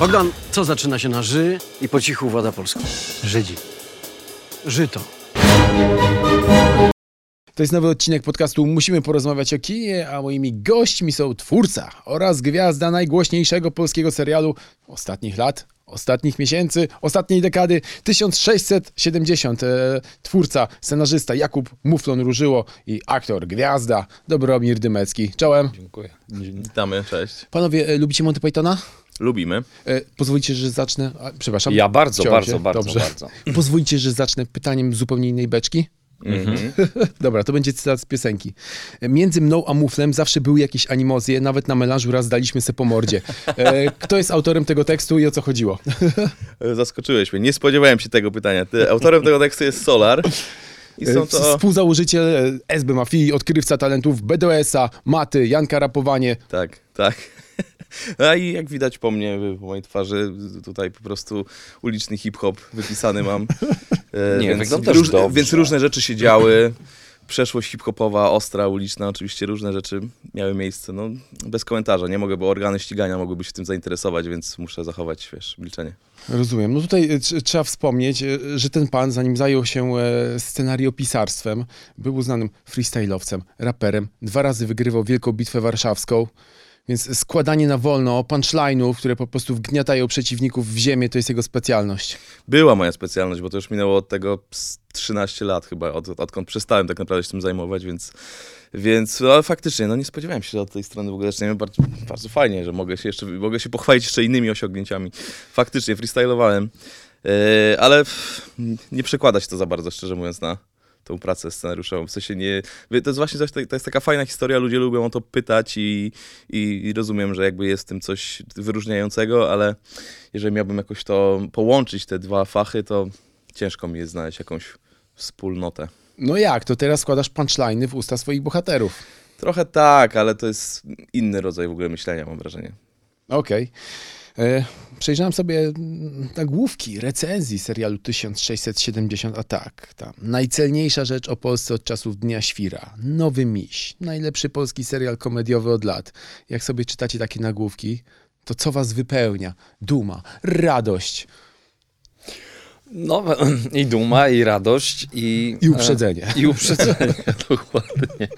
Bogdan, co zaczyna się na ży i po cichu włada Polską? Żydzi. Żyto. To jest nowy odcinek podcastu Musimy porozmawiać o kinie, a moimi gośćmi są twórca oraz gwiazda najgłośniejszego polskiego serialu ostatnich lat, ostatnich miesięcy, ostatniej dekady 1670. E, twórca, scenarzysta Jakub Muflon Różyło i aktor, gwiazda Dobromir Dymecki. Czołem. Dziękuję. Witamy, cześć. Panowie, e, lubicie Monty Pythona? Lubimy. E, pozwolicie, że zacznę. A, przepraszam. Ja bardzo, bardzo, się? bardzo, Dobrze. bardzo. Pozwolicie, że zacznę pytaniem zupełnie innej beczki? Mhm. Dobra, to będzie cytat z piosenki. Między mną a muflem zawsze były jakieś animozje, nawet na melanżu raz daliśmy se po mordzie. E, kto jest autorem tego tekstu i o co chodziło? Zaskoczyłeś mnie. Nie spodziewałem się tego pytania. Ty, autorem tego tekstu jest Solar. I są E, to... Współzałożyciel e, SB Mafii, odkrywca talentów BDS-a, Maty, Janka Rapowanie. Tak, tak. A i jak widać po mnie, po mojej twarzy, tutaj po prostu uliczny hip-hop wypisany mam. E, Nie, więc, wyglądasz dobrze. więc różne rzeczy się działy. Przeszłość hip-hopowa, ostra, uliczna, oczywiście różne rzeczy miały miejsce. No, bez komentarza, nie mogę, bo organy ścigania mogłyby się tym zainteresować, więc muszę zachować, wiesz, milczenie. Rozumiem. No tutaj e, tr- trzeba wspomnieć, e, że ten pan, zanim zajął się scenariopisarstwem, był uznanym freestyle'owcem, raperem. Dwa razy wygrywał Wielką Bitwę Warszawską. Więc składanie na wolno punchline'ów, które po prostu wgniatają przeciwników w ziemię, to jest jego specjalność. Była moja specjalność, bo to już minęło od tego z 13 lat chyba, od, odkąd przestałem tak naprawdę się tym zajmować, więc, więc no, faktycznie, no nie spodziewałem się, od tej strony w ogóle zaczniemy. Bardzo, bardzo fajnie, że mogę się jeszcze, mogę się pochwalić jeszcze innymi osiągnięciami. Faktycznie, freestylowałem, e, ale nie przekłada się to za bardzo, szczerze mówiąc, na tą pracę scenariuszową. W sensie nie... To jest właśnie coś, to jest taka fajna historia, ludzie lubią o to pytać i, i, i rozumiem, że jakby jest w tym coś wyróżniającego, ale jeżeli miałbym jakoś to połączyć, te dwa fachy, to ciężko mi jest znaleźć jakąś wspólnotę. No jak, to teraz składasz punchline'y w usta swoich bohaterów. Trochę tak, ale to jest inny rodzaj w ogóle myślenia, mam wrażenie. Okej. E, Przejrzałem sobie mm, nagłówki recenzji serialu 1670, a tak, tam. Najcelniejsza rzecz o Polsce od czasów Dnia Świra. Nowy Miś. Najlepszy polski serial komediowy od lat. Jak sobie czytacie takie nagłówki, to co was wypełnia? Duma, radość No i duma, i radość, i... i uprzedzenie. E, I uprzedzenie, dokładnie.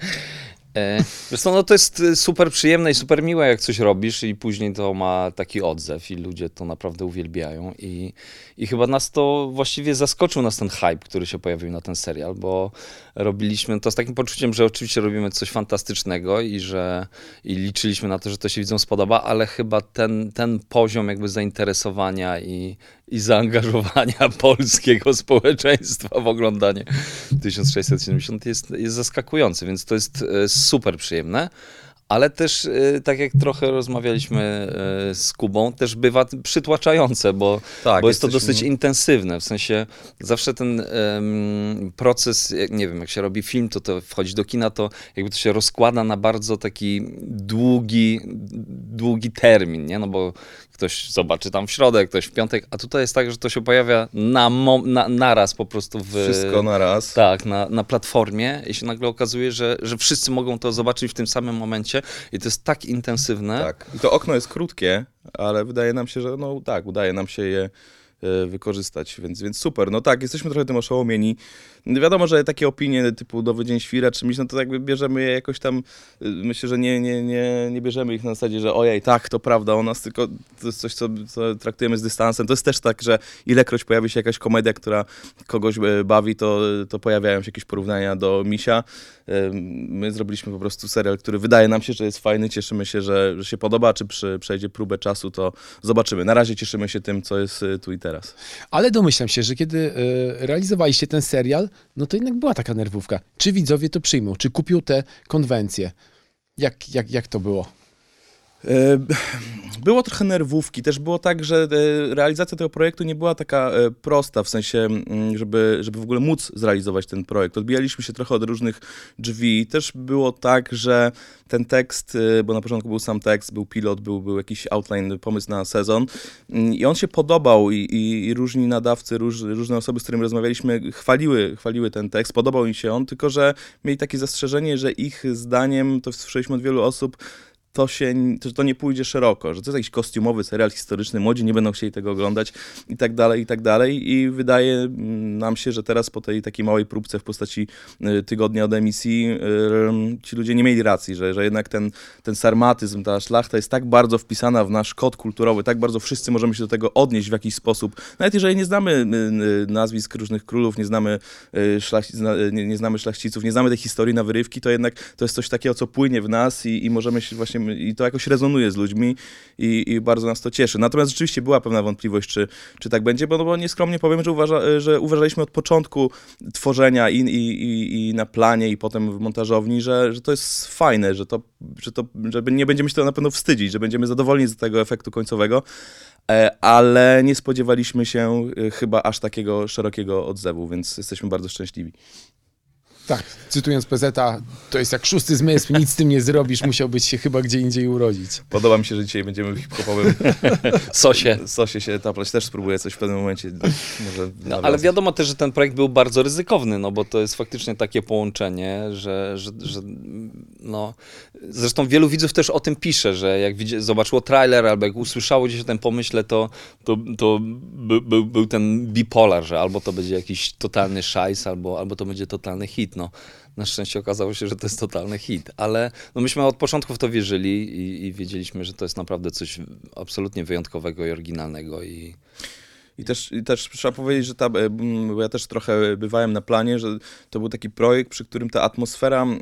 E, co, no to jest e, super przyjemne i super miłe, jak coś robisz i później to ma taki odzew i ludzie to naprawdę uwielbiają i, i chyba nas to właściwie zaskoczył nas ten hype, który się pojawił na ten serial, bo robiliśmy to z takim poczuciem, że oczywiście robimy coś fantastycznego i że i liczyliśmy na to, że to się widzom spodoba, ale chyba ten, ten poziom jakby zainteresowania i, i zaangażowania polskiego społeczeństwa w oglądanie 1670 jest, jest zaskakujący, więc to jest e, super przyjemne. Ale też, e, tak jak trochę rozmawialiśmy e, z Kubą, też bywa przytłaczające, bo, Tak, bo jest to dosyć intensywne. W sensie zawsze ten em, proces, nie wiem, jak się robi film, to to wchodzi do kina, to jakby to się rozkłada na bardzo taki długi, długi termin, nie? No bo ktoś zobaczy tam w środek, ktoś w piątek, a tutaj jest tak, że to się pojawia na, mo- na naraz po prostu w... Wszystko na raz. Tak, na, na platformie i się nagle okazuje, że, że wszyscy mogą to zobaczyć w tym samym momencie i to jest tak intensywne. Tak. I to okno jest krótkie, ale wydaje nam się, że no tak, udaje nam się je e, wykorzystać, więc, więc super. No tak, jesteśmy trochę tym oszołomieni. No Wiadomo, że takie opinie typu Nowy Dzień Świra czy no to jakby bierzemy je jakoś tam, y, myślę, że nie, nie, nie, nie bierzemy ich na zasadzie, że ojej, tak, to prawda o nas, tylko to jest coś, co, co traktujemy z dystansem. To jest też tak, że ilekroć pojawi się jakaś komedia, która kogoś e, bawi, to, to pojawiają się jakieś porównania do Misia. My zrobiliśmy po prostu serial, który wydaje nam się, że jest fajny, cieszymy się, że, że się podoba, czy przy, przejdzie próbę czasu, to zobaczymy. Na razie cieszymy się tym, co jest tu i teraz. Ale domyślam się, że kiedy realizowaliście ten serial, no to jednak była taka nerwówka. Czy widzowie to przyjmą? Czy kupią te konwencje? Jak, jak, jak to było? Było trochę nerwówki. Też było tak, że e, realizacja tego projektu nie była taka e, prosta, w sensie, mm, żeby, żeby w ogóle móc zrealizować ten projekt. Odbijaliśmy się trochę od różnych drzwi. Też było tak, że ten tekst, e, bo na początku był sam tekst, był pilot, był, był jakiś outline, pomysł na sezon mm, i on się podobał i, i, i różni nadawcy, róż, różne osoby, z którymi rozmawialiśmy, chwaliły, chwaliły ten tekst, podobał im się on, tylko że mieli takie zastrzeżenie, że ich zdaniem, to słyszeliśmy od wielu osób, to się, że to nie pójdzie szeroko, że to jest jakiś kostiumowy serial historyczny, młodzi nie będą chcieli tego oglądać i tak dalej, i tak dalej. I wydaje nam się, że teraz po tej takiej małej próbce w postaci y, tygodnia od emisji y, ci ludzie nie mieli racji, że, że jednak ten, ten sarmatyzm, ta szlachta jest tak bardzo wpisana w nasz kod kulturowy, tak bardzo wszyscy możemy się do tego odnieść w jakiś sposób. Nawet jeżeli nie znamy y, nazwisk różnych królów, nie znamy, szlachci, nie, nie znamy szlachciców, nie znamy tej historii na wyrywki, to jednak to jest coś takiego, co płynie w nas i, i możemy się właśnie, i to jakoś rezonuje z ludźmi i, i bardzo nas to cieszy. Natomiast rzeczywiście była pewna wątpliwość, czy, czy tak będzie, bo, no bo nieskromnie powiem, że, uważa, że uważaliśmy od początku tworzenia i, i, i, na planie, i potem w montażowni, że, że to jest fajne, że to, że to że nie będziemy się to na pewno wstydzić, że będziemy zadowoleni z tego efektu końcowego, e, ale nie spodziewaliśmy się e, chyba aż takiego szerokiego odzewu, więc jesteśmy bardzo szczęśliwi. Tak, cytując PZ, to jest jak szósty zmysł, nic z tym nie zrobisz, musiałbyś się chyba gdzie indziej urodzić. Podoba mi się, że dzisiaj będziemy w hip-hopowym Sosie. sosie się taplać. Też spróbuję coś w pewnym momencie. Może No, ale wiadomo też, że ten projekt był bardzo ryzykowny, no bo to jest faktycznie takie połączenie, że, że, że no... Zresztą wielu widzów też o tym pisze, że jak widzi, zobaczyło trailer albo jak usłyszało gdzieś o tym pomyśle, to, to, to by, by, był ten bipolar, że albo to będzie jakiś totalny szajs, albo, albo to będzie totalny hit, no. Na szczęście okazało się, że to jest totalny hit, ale no myśmy od początku w to wierzyli i, i wiedzieliśmy, że to jest naprawdę coś absolutnie wyjątkowego i oryginalnego i... I też, I też trzeba powiedzieć, że ta, e, bo ja też trochę bywałem na planie, że to był taki projekt, przy którym ta atmosfera mm,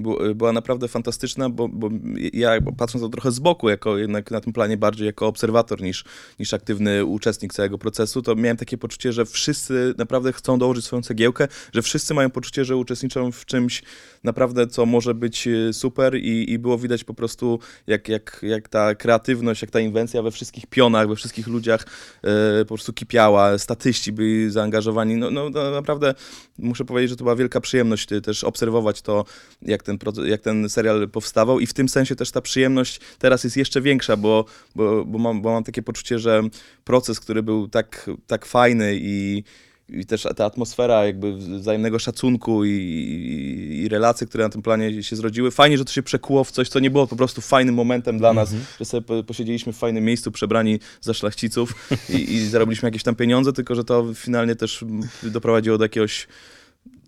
bu- była naprawdę fantastyczna, bo, bo ja patrząc to trochę z boku, jako jednak na tym planie bardziej jako obserwator niż, niż aktywny uczestnik całego procesu, to miałem takie poczucie, że wszyscy naprawdę chcą dołożyć swoją cegiełkę, że wszyscy mają poczucie, że uczestniczą w czymś naprawdę, co może być e, super i, i było widać po prostu, jak, jak, jak ta kreatywność, jak ta inwencja we wszystkich pionach, we wszystkich ludziach e, po prostu kipiała, statyści byli zaangażowani. No, no, no naprawdę muszę powiedzieć, że to była wielka przyjemność e, też obserwować to, jak ten, jak ten serial powstawał i w tym sensie też ta przyjemność teraz jest jeszcze większa, bo, bo, bo, mam, bo mam takie poczucie, że proces, który był tak, tak fajny i i też ta atmosfera jakby wzajemnego szacunku i, i, i relacje, które na tym planie się zrodziły. Fajnie, że to się przekuło w coś, co nie było po prostu fajnym momentem dla nas, że sobie po- posiedzieliśmy w fajnym miejscu, przebrani za szlachciców i, i zarobiliśmy jakieś tam pieniądze, tylko że to finalnie też doprowadziło do jakiegoś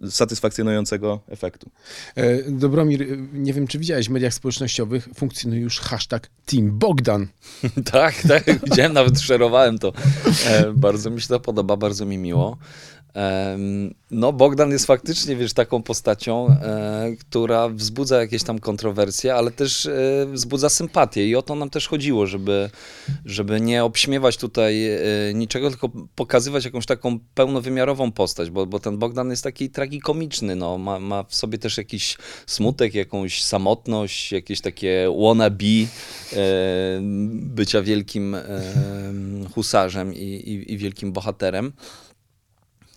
satysfakcjonującego efektu. E, Dobromir, nie wiem czy widziałeś, w mediach społecznościowych funkcjonuje już hashtag Team Bogdan. Tak, tak, widziałem, nawet szerowałem to. E, bardzo mi się to podoba, bardzo mi miło. No, Bogdan jest faktycznie, wiesz, taką postacią, e, która wzbudza jakieś tam kontrowersje, ale też e, wzbudza sympatię. I o to nam też chodziło, żeby, żeby nie obśmiewać tutaj e, niczego, tylko pokazywać jakąś taką pełnowymiarową postać, bo, bo ten Bogdan jest taki tragikomiczny, no, ma, ma w sobie też jakiś smutek, jakąś samotność, jakieś takie wannabe bycia wielkim husarzem i, i, i wielkim bohaterem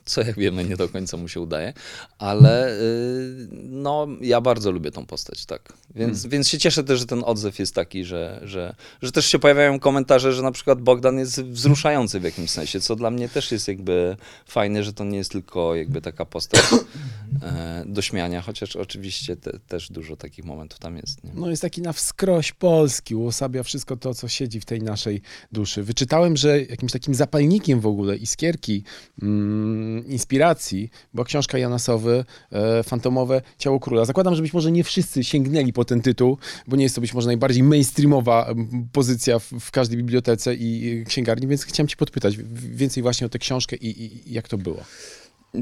co jak wiemy nie do końca mu się udaje, ale y, no ja bardzo lubię tą postać, tak. Więc, więc się cieszę też, że ten odzew jest taki, że, że, że też się pojawiają komentarze, że na przykład Bogdan jest wzruszający w jakimś sensie, co dla mnie też jest jakby fajne, że to nie jest tylko jakby taka postać e, do śmiania, chociaż oczywiście te, też dużo takich momentów tam jest. Nie? No jest taki na wskroś polski, uosabia wszystko to, co siedzi w tej naszej duszy. Wyczytałem, że jakimś takim zapalnikiem w ogóle iskierki, mm, inspiracji była książka Janasowy, e, Fantomowe Ciało Króla. Zakładam, że być może nie wszyscy sięgnęli po ten tytuł, bo nie jest to być może najbardziej mainstreamowa pozycja w, w każdej bibliotece i księgarni, więc chciałem ci podpytać więcej właśnie o tę książkę i, i jak to było.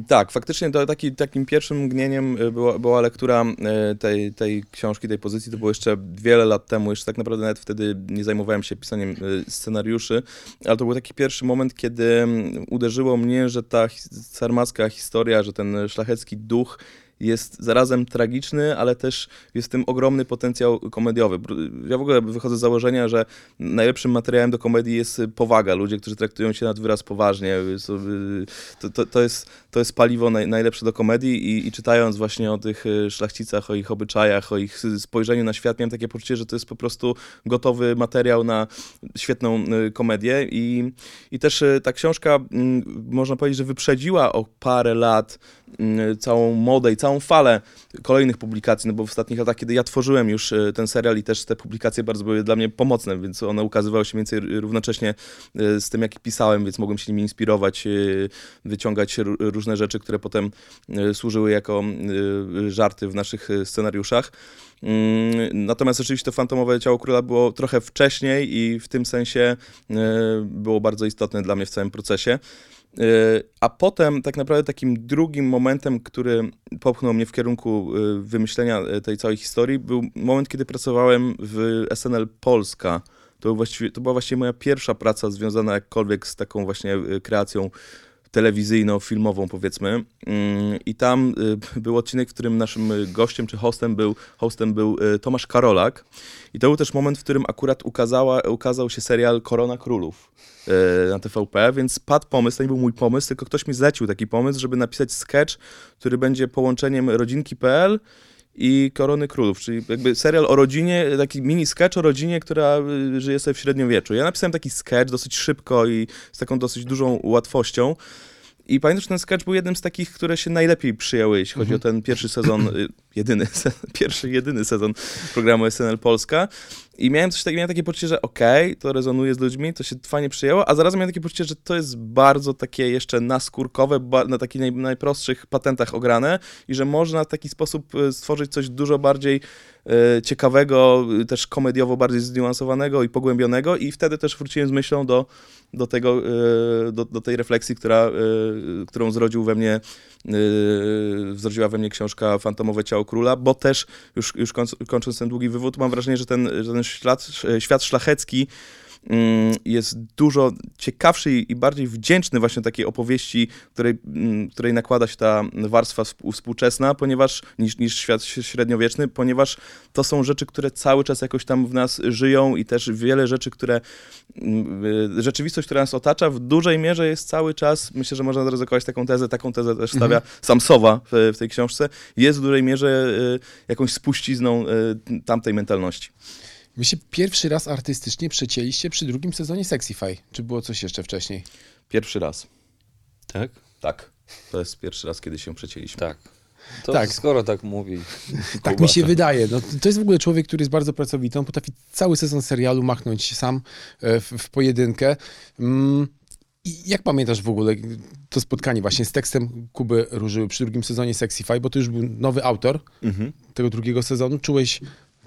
Tak, faktycznie to taki, takim pierwszym mgnieniem y, była, była lektura y, tej, tej książki, tej pozycji. To było jeszcze wiele lat temu, jeszcze tak naprawdę nawet wtedy nie zajmowałem się pisaniem y, scenariuszy, ale to był taki pierwszy moment, kiedy mm, uderzyło mnie, że ta sarmacka historia, że ten szlachecki duch jest zarazem tragiczny, ale też jest w tym ogromny potencjał komediowy. Ja w ogóle wychodzę z założenia, że najlepszym materiałem do komedii jest y, powaga. Ludzie, którzy traktują się nad wyraz poważnie. y, y, To, to, to, jest, to jest paliwo naj, najlepsze do komedii i, i czytając właśnie o tych szlachcicach, o ich obyczajach, o ich spojrzeniu na świat, miałem takie poczucie, że to jest po prostu gotowy materiał na świetną komedię i, i też ta książka, mm, można powiedzieć, że wyprzedziła o parę lat całą modę i całą falę kolejnych publikacji, no bo w ostatnich latach, kiedy ja tworzyłem już e, ten serial i też te publikacje bardzo były dla mnie pomocne, więc one ukazywały się więcej równocześnie e, z tym, jak pisałem, więc mogłem się nimi inspirować, e, wyciągać ró- różne rzeczy, które potem służyły jako żarty w naszych scenariuszach. Mm, Natomiast oczywiście to Fantomowe Ciało Króla było trochę wcześniej i w tym sensie było bardzo istotne dla mnie w całym procesie. E, A potem tak naprawdę takim drugim momentem, który popchnął mnie w kierunku e, wymyślenia e, tej całej historii, był moment, kiedy pracowałem w SNL Polska. To, to była właściwie moja pierwsza praca związana jakkolwiek z taką właśnie kreacją telewizyjno-filmową powiedzmy. Mm, I tam y, był odcinek, w którym naszym gościem czy hostem był, hostem był y, Tomasz Karolak. I to był też moment, w którym akurat ukazała, ukazał się serial Korona Królów y, na TVP, więc padł pomysł, to nie był mój pomysł, tylko ktoś mi zlecił taki pomysł, żeby napisać sketch, który będzie połączeniem rodzinki.pl i Korony Królów, czyli jakby serial o rodzinie, taki mini sketch o rodzinie, która y, żyje sobie w średniowieczu. Ja napisałem taki sketch dosyć szybko i z taką dosyć dużą łatwością. I pamiętam, że ten sketch był jednym z takich, które się najlepiej przyjęły, jeśli chodzi o ten pierwszy sezon, y, jedyny, se- pierwszy, jedyny sezon programu SNL Polska. I miałem coś takiego, miałem takie poczucie, że okej, to rezonuje z ludźmi, to się fajnie przyjęło, a zarazem miałem takie poczucie, że to jest bardzo takie jeszcze naskórkowe, na takich naj, najprostszych patentach ograne i że można w taki sposób y, stworzyć coś dużo bardziej y, ciekawego, y, też komediowo bardziej zniuansowanego i pogłębionego. I wtedy też wróciłem z myślą do, do tego, y, do, do tej refleksji, która, y, którą zrodził we mnie, y, zrodziła we mnie książka Fantomowe Ciało Króla, bo też, już, już końc, kończąc ten długi wywód, mam wrażenie, że ten, że ten ślad, świat szlachecki jest dużo ciekawszy i bardziej wdzięczny właśnie takiej opowieści, której, mm, której nakłada się ta warstwa współ- współczesna, ponieważ niż, niż świat średniowieczny, ponieważ to są rzeczy, które cały czas jakoś tam w nas żyją i też wiele rzeczy, które mm, y, rzeczywistość, która nas otacza, w dużej mierze jest cały czas, myślę, że można zaryzykować taką tezę, taką tezę też stawia sam Sowa w, w tej książce, jest w dużej mierze y, jakąś spuścizną y, tamtej mentalności. Wy się pierwszy raz artystycznie przecięliście przy drugim sezonie Sexify. Czy było coś jeszcze wcześniej? Pierwszy raz. Tak? Tak. To jest pierwszy raz, kiedy się przecięliśmy. Tak. To Tak. skoro tak mówi. Tak Kuba, mi się wydaje. No, to jest w ogóle człowiek, który jest bardzo pracowity. On potrafi cały sezon serialu machnąć sam e, w, w pojedynkę. Mm, I jak pamiętasz w ogóle to spotkanie właśnie z tekstem Kuby Różyły przy drugim sezonie Sexify, bo to już był nowy autor Mhm. tego drugiego sezonu. Czułeś,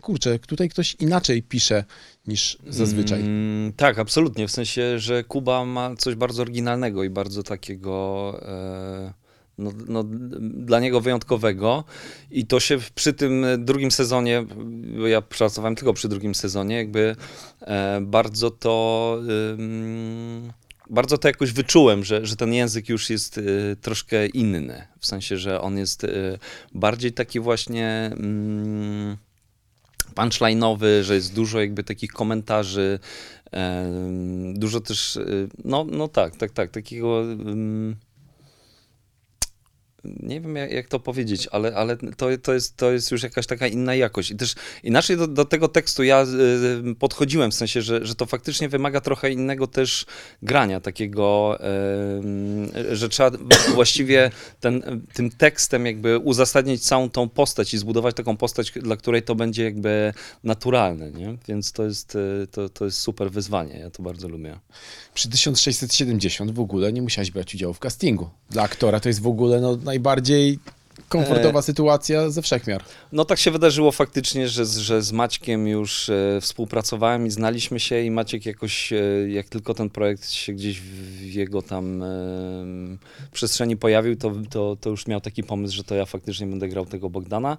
kurczę, tutaj ktoś inaczej pisze niż zazwyczaj. Mm, tak, absolutnie. W sensie, że Kuba ma coś bardzo oryginalnego i bardzo takiego. E, no, no, dla niego wyjątkowego. I to się przy tym drugim sezonie, bo ja pracowałem tylko przy drugim sezonie, jakby e, bardzo to. bardzo to jakoś wyczułem, że, że ten język już jest y, troszkę inny. W sensie, że on jest y, bardziej taki właśnie. Mm, punchline'owy, że jest dużo jakby takich komentarzy, dużo też, y, no, no tak, tak, tak, takiego, nie wiem jak, to powiedzieć, ale, ale to, to, jest, to jest już jakaś taka inna jakość. I też inaczej do, do tego tekstu ja y, podchodziłem, w sensie, że, że to faktycznie wymaga trochę innego też grania, takiego, że trzeba właściwie ten, tym tekstem jakby uzasadnić całą tą postać i zbudować taką postać, dla której to będzie jakby naturalne, nie? Więc to jest, y, to, to jest super wyzwanie, ja to bardzo lubię. Przy 1670 w ogóle nie musiałeś brać udziału w castingu. Dla aktora to jest w ogóle no, najbardziej komfortowa sytuacja ze wszechmiar. No tak się wydarzyło faktycznie, że, z- że z Maćkiem już e, współpracowałem i znaliśmy się i Maciek jakoś, e, jak tylko ten projekt się gdzieś w, jego tam e, przestrzeni pojawił, to, to, to już miał taki pomysł, że to ja faktycznie będę grał tego Bogdana.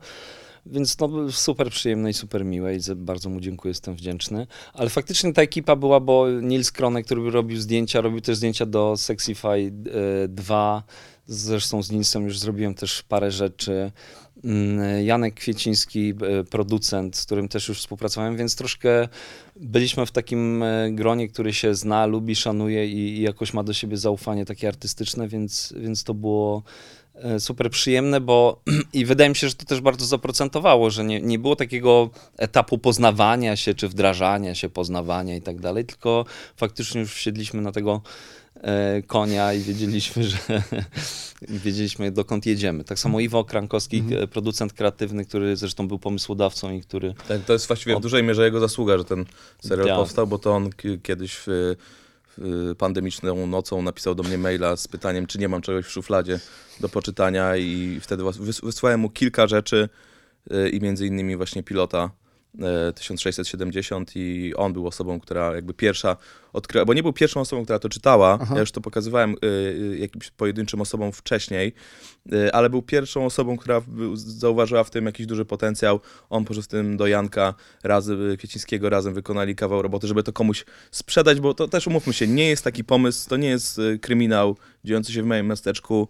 Więc no, super przyjemne i super miłe i bardzo mu dziękuję, jestem wdzięczny. Ale faktycznie ta ekipa była, bo Nils Kronek, który robił zdjęcia, robił też zdjęcia do Sexify e, 2. Zresztą z Nilsem już zrobiłem też parę rzeczy. Mm, Janek Kwieciński, e, producent, z którym też już współpracowałem, więc troszkę byliśmy w takim e, gronie, który się zna, lubi, szanuje i, i jakoś ma do siebie zaufanie takie artystyczne, więc, więc to było e, super przyjemne, bo i wydaje mi się, że to też bardzo zaprocentowało, że nie, nie było takiego etapu poznawania się, czy wdrażania się, poznawania i tak dalej, tylko faktycznie już wsiedliśmy na tego konia i wiedzieliśmy, że wiedzieliśmy dokąd jedziemy. Tak samo Iwo Krankowski, e, producent kreatywny, który zresztą był pomysłodawcą i który Tak, to jest właściwie w dużej mierze jego zasługa, że ten serial Tak. powstał, bo to on kiedyś w, w pandemiczną nocą napisał do mnie maila z pytaniem, czy nie mam czegoś w szufladzie do poczytania i wtedy wysłałem mu kilka rzeczy y, i między innymi właśnie pilota 1670 i on był osobą, która jakby pierwsza odkryła, bo nie był pierwszą osobą, która to czytała, Aha. ja już to pokazywałem y, y, jakimś pojedynczym osobom wcześniej, y, ale był pierwszą osobą, która zauważyła w tym jakiś duży potencjał. On poszedł z tym do Janka razem, Kwiecińskiego razem wykonali kawał roboty, żeby to komuś sprzedać, bo to też umówmy się, nie jest taki pomysł, to nie jest kryminał dziejący się w małym miasteczku,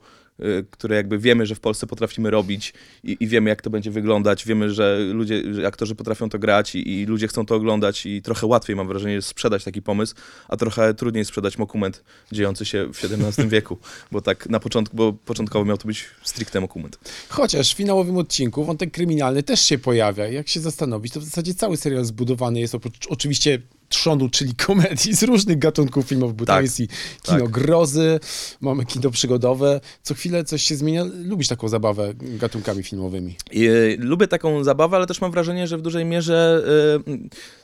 które jakby wiemy, że w Polsce potrafimy robić i, i wiemy, jak to będzie wyglądać. Wiemy, że ludzie, że aktorzy potrafią to grać i, i ludzie chcą to oglądać i trochę łatwiej, mam wrażenie, jest sprzedać taki pomysł, a trochę trudniej sprzedać dokument dziejący się w XVII wieku, bo tak na początku, bo początkowo miał to być stricte dokument. Chociaż w finałowym odcinku wątek kryminalny też się pojawia. Jak się zastanowić, to w zasadzie cały serial zbudowany jest oprócz oczywiście trzonu, czyli komedii z różnych gatunków filmowych, bo tam Tak, jest i kino tak. grozy, mamy kino przygodowe. Co chwilę coś się zmienia. Lubisz taką zabawę gatunkami filmowymi. I, e, lubię taką zabawę, ale też mam wrażenie, że w dużej mierze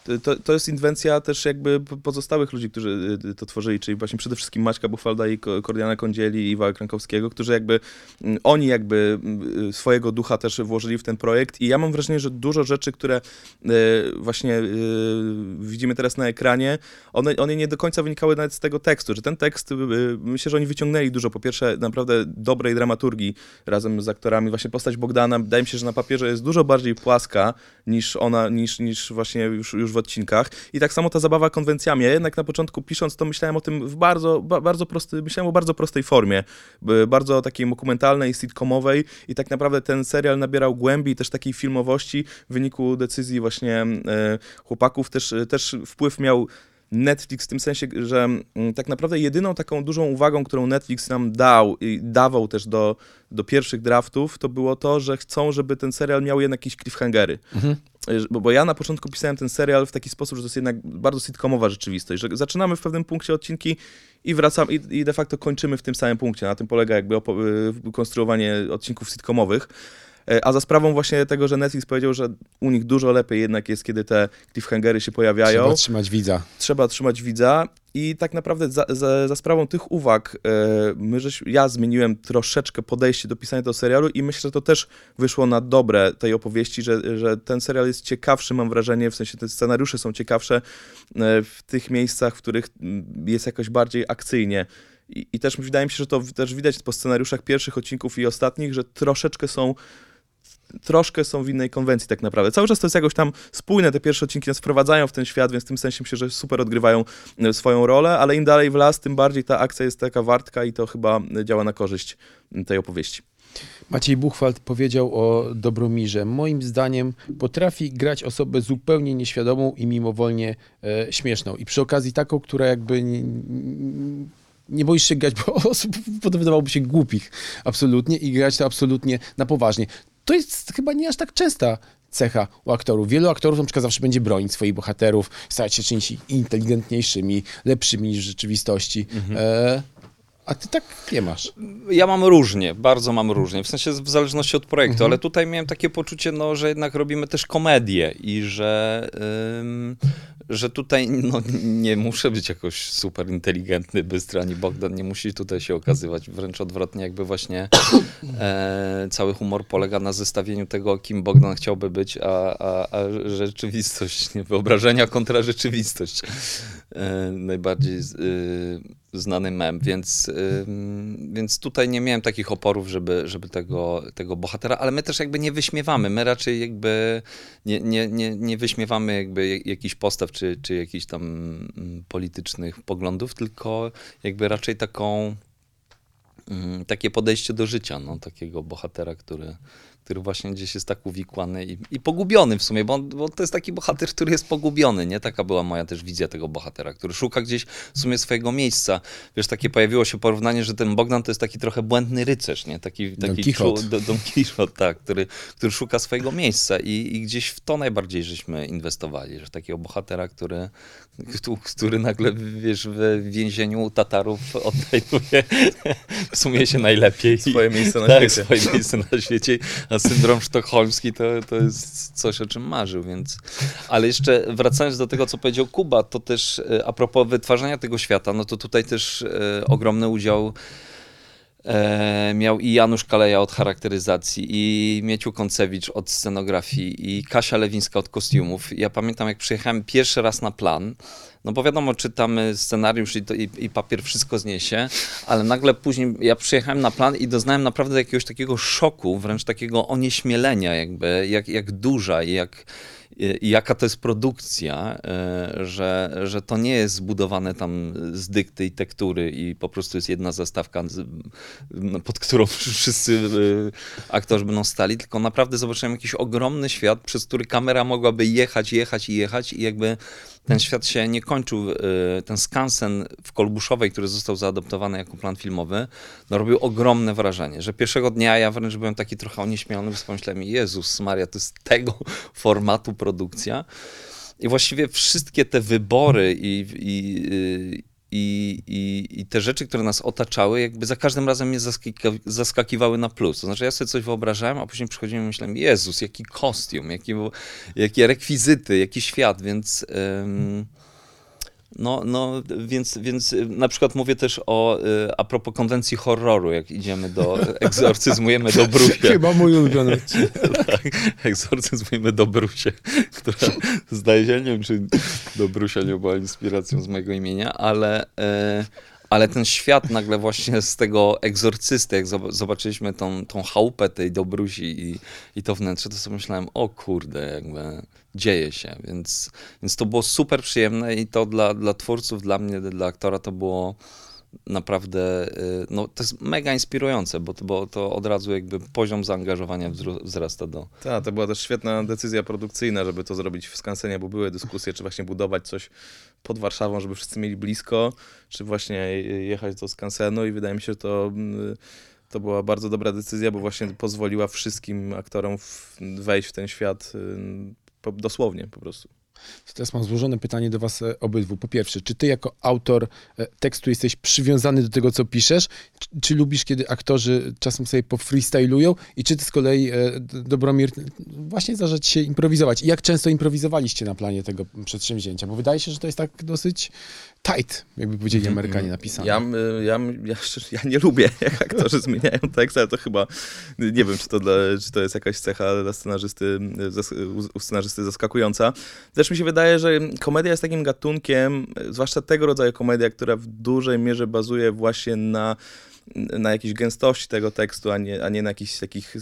e, to, to jest inwencja też jakby po- pozostałych ludzi, którzy e, to tworzyli, czyli właśnie przede wszystkim Maćka Buchwalda i Ko- Kordiana Kondzieli i Iwa Krankowskiego, którzy jakby, oni jakby swojego ducha też włożyli w ten projekt i ja mam wrażenie, że dużo rzeczy, które e, właśnie e, widzimy teraz na ekranie, one, one nie do końca wynikały nawet z tego tekstu, że ten tekst, e, myślę, że oni wyciągnęli dużo, po pierwsze naprawdę dobrej dramaturgii razem z aktorami, właśnie postać Bogdana, wydaje mi się, że na papierze jest dużo bardziej płaska niż ona, niż, niż właśnie już, już w odcinkach. I tak samo ta zabawa konwencjami, ja jednak na początku pisząc to myślałem o tym w bardzo, ba, bardzo prosty, myślałem o bardzo prostej formie, bardzo takiej dokumentalnej, sitcomowej. I tak naprawdę ten serial nabierał głębi i też takiej filmowości w wyniku decyzji właśnie e, chłopaków, też, też wpływ miał Netflix w tym sensie, że mm, tak naprawdę jedyną taką dużą uwagą, którą Netflix nam dał i dawał też do, do pierwszych draftów, to było to, że chcą, żeby ten serial miał jednak jakieś cliffhangery. Y, Bo, bo ja na początku pisałem ten serial w taki sposób, że to jest jednak bardzo sitcomowa rzeczywistość, że zaczynamy w pewnym punkcie odcinki i wracamy i, i de facto kończymy w tym samym punkcie. Na tym polega jakby y, konstruowanie odcinków sitcomowych. E, A za sprawą właśnie tego, że Netflix powiedział, że u nich dużo lepiej jednak jest, kiedy te cliffhangery się pojawiają Trzeba trzymać widza. trzeba trzymać widza i tak naprawdę za, za, za sprawą tych uwag e, my żeś, ja zmieniłem troszeczkę podejście do pisania tego serialu i myślę, że to też wyszło na dobre tej opowieści, że, że ten serial jest ciekawszy, mam wrażenie, w sensie te scenariusze są ciekawsze e, w tych miejscach, w których mm, jest jakoś bardziej akcyjnie. I, I też wydaje mi się, że to też widać po scenariuszach pierwszych odcinków i ostatnich, że troszeczkę są troszkę są w innej konwencji tak naprawdę. Cały czas to jest jakoś tam spójne, te pierwsze odcinki nas wprowadzają w ten świat, więc w tym sensie myślę, że super odgrywają e, swoją rolę, ale im dalej w las, tym bardziej ta akcja jest taka wartka i to chyba działa na korzyść m, tej opowieści. Maciej Buchwald powiedział o Dobromirze. Moim zdaniem potrafi grać osobę zupełnie nieświadomą i mimowolnie e, śmieszną. I przy okazji taką, która jakby nie, nie boisz się grać, bo osób wydawałoby się głupich absolutnie i grać to absolutnie na poważnie. To jest chyba nie aż tak częsta cecha u aktorów. Wielu aktorów na przykład zawsze będzie bronić swoich bohaterów, starać się czynić ich inteligentniejszymi, lepszymi niż w rzeczywistości. E, a ty tak nie masz. Ja mam różnie, bardzo mam różnie, w sensie w zależności od projektu, ale tutaj miałem takie poczucie, no, że jednak robimy też komedię i że, ym, że tutaj no, nie muszę być jakoś super inteligentny, bystry, ani Bogdan nie musi tutaj się okazywać, wręcz odwrotnie, jakby właśnie e, cały humor polega na zestawieniu tego, kim Bogdan chciałby być, a, a, a rzeczywistość, nie? wyobrażenia kontra rzeczywistość. E, najbardziej y, znany mem, więc, więc tutaj nie miałem takich oporów, żeby, żeby tego, tego bohatera, ale my też jakby nie wyśmiewamy, my raczej jakby nie, nie, nie, nie wyśmiewamy jakby jak- jakichś postaw czy, czy jakichś tam mm, politycznych poglądów, tylko jakby raczej taką mm, takie podejście do życia, no, takiego bohatera, który, który właśnie gdzieś jest tak uwikłany i, i pogubiony w sumie, bo, on, bo to jest taki bohater, który jest pogubiony, nie? Taka była moja też wizja tego bohatera, który szuka gdzieś w sumie swojego miejsca. Wiesz, takie pojawiło się porównanie, że ten Bogdan to jest taki trochę błędny rycerz, nie? Taki, Don taki Quixote. Don Quixote, tak, który, który szuka swojego miejsca i, i gdzieś w to najbardziej żeśmy inwestowali, że takiego bohatera, który, który nagle, wiesz, w więzieniu Tatarów odnajduje w sumie się najlepiej. Swoje miejsce na tak, świecie. swoje miejsce na świecie, a syndrom sztokholmski to, to jest coś, o czym marzył, więc... Ale jeszcze wracając do tego, co powiedział Kuba, to też e, a propos wytwarzania tego świata, no to tutaj też e, ogromny udział e, miał i Janusz Kaleja od charakteryzacji, i Mieciu Koncewicz od scenografii, i Kasia Lewińska od kostiumów. Ja pamiętam, jak przyjechałem pierwszy raz na plan, no bo wiadomo, czytamy scenariusz i, to, i, i papier wszystko zniesie, ale nagle później ja przyjechałem na plan i doznałem naprawdę jakiegoś takiego szoku, wręcz takiego onieśmielenia jakby, jak, jak duża i jak, jaka to jest produkcja, e, że, że to nie jest zbudowane tam z dykty i tektury i po prostu jest jedna zastawka, z- no, pod którą wszyscy e, aktorzy będą stali, tylko naprawdę zobaczyłem jakiś ogromny świat, przez który kamera mogłaby jechać, jechać i jechać i jakby ten świat się nie kończył. e, Ten skansen w Kolbuszowej, który został zaadoptowany jako plan filmowy, no robił ogromne wrażenie, że pierwszego dnia ja wręcz byłem taki trochę onieśmielony, bo pomyślałem, Jezus Maria, to jest tego formatu produkcja. I właściwie wszystkie te wybory i, i, y, i, i, i te rzeczy, które nas otaczały, jakby za każdym razem mnie zaskaki- zaskakiwały na plus. To znaczy ja sobie coś wyobrażałem, a później przychodziłem i myślałem, Jezus, jaki kostium, jaki, jakie rekwizyty, jaki świat, więc... no, no więc, więc y, na przykład mówię też o, y, a propos konwencji horroru, jak idziemy do, egzorcyzmujemy do Brusia. Chyba mój ulubiony tak, egzorcyzmujemy do Brusie, która zdaje się, nie wiem, czy do Brusia nie była inspiracją z mojego imienia, ale, e, ale ten świat nagle właśnie z tego egzorcysty, jak zob- zobaczyliśmy tą, tą chałupę tej Dobrusi i, i to wnętrze, to sobie myślałem, o kurde, jakby dzieje się, więc, więc to było super przyjemne i to dla, dla twórców, dla mnie, dla aktora to było naprawdę, y, no to jest mega inspirujące, bo, bo to od razu jakby poziom zaangażowania wzrasta do... Tak, to była też świetna decyzja produkcyjna, żeby to zrobić w skansenie, bo były dyskusje, czy właśnie budować coś pod Warszawą, żeby wszyscy mieli blisko, czy właśnie jechać do skansenu i wydaje mi się, że to, mm, to była bardzo dobra decyzja, bo właśnie pozwoliła wszystkim aktorom wejść w ten świat dosłownie po prostu. Teraz mam złożone pytanie do was e, obydwu. Po pierwsze, czy ty jako autor e, tekstu jesteś przywiązany do tego, co piszesz? Czy, czy lubisz, kiedy aktorzy czasem sobie pofreestylują? I czy ty z kolei, e, Dobromir, właśnie zdarza ci się improwizować? I jak często improwizowaliście na planie tego przedsięwzięcia? Bo wydaje się, że to jest tak dosyć tight, jakby powiedzieli Amerykanie napisane. Ja, ja, ja, ja nie lubię, jak aktorzy zmieniają tekst, ale to chyba, nie wiem, czy to, dla, czy to jest jakaś cecha dla scenarzysty, u, scenarzysty zaskakująca. Też mi się wydaje, że komedia jest takim gatunkiem, y, zwłaszcza tego rodzaju komedia, która w dużej mierze bazuje właśnie na na jakiejś gęstości tego tekstu, a nie, a nie na jakichś takich y,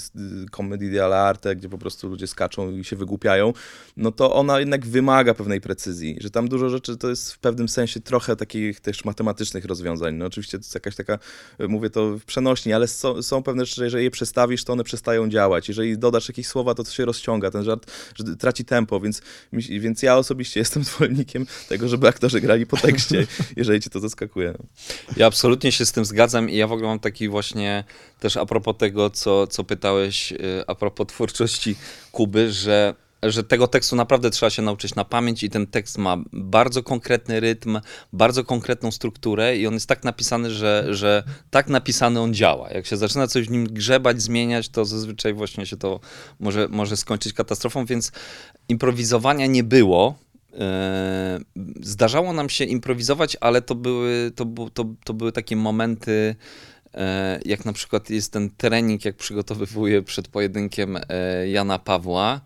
komedii dell'arte, gdzie po prostu ludzie skaczą i się wygłupiają, no to ona jednak wymaga pewnej precyzji, że tam dużo rzeczy to jest w pewnym sensie trochę takich też matematycznych rozwiązań. No oczywiście to jest jakaś taka, y, mówię to w przenośni, ale są, są pewne rzeczy, że jeżeli je przestawisz, to one przestają działać. Jeżeli dodasz jakieś słowa, to to się rozciąga, ten żart traci tempo, więc, więc ja osobiście jestem zwolennikiem tego, żeby aktorzy grali po tekście, jeżeli cię to zaskakuje. No. Ja absolutnie się z tym zgadzam i ja w ogóle mam taki właśnie też a propos tego, co, co pytałeś, y, a propos twórczości Kuby, że że tego tekstu naprawdę trzeba się nauczyć na pamięć i ten tekst ma bardzo konkretny rytm, bardzo konkretną strukturę i on jest tak napisany, że, że tak napisany on działa. Jak się zaczyna coś w nim grzebać, zmieniać, to zazwyczaj właśnie się to może, może skończyć katastrofą, więc improwizowania nie było. Zdarzało nam się improwizować, ale to były, to, to, to były takie momenty, jak na przykład jest ten trening, jak przygotowywuję przed pojedynkiem e, Jana Pawła,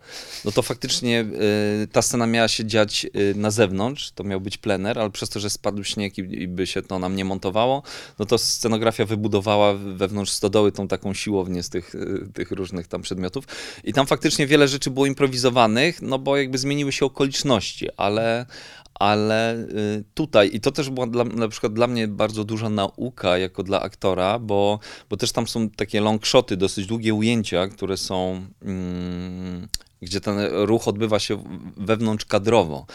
no to faktycznie e, ta scena miała się dziać e, na zewnątrz, to miał być plener, ale przez to, że spadł śnieg i, by się to nam nie montowało, no to scenografia wybudowała wewnątrz stodoły tą taką siłownię z tych, e, tych różnych tam przedmiotów. I tam faktycznie wiele rzeczy było improwizowanych, no bo jakby zmieniły się okoliczności, ale, ale y, tutaj, i to też była dla, na przykład dla mnie bardzo duża nauka jako dla aktora, bo, bo też tam są takie long shoty, dosyć długie ujęcia, które są, mm, gdzie ten ruch odbywa się wewnątrz kadrowo.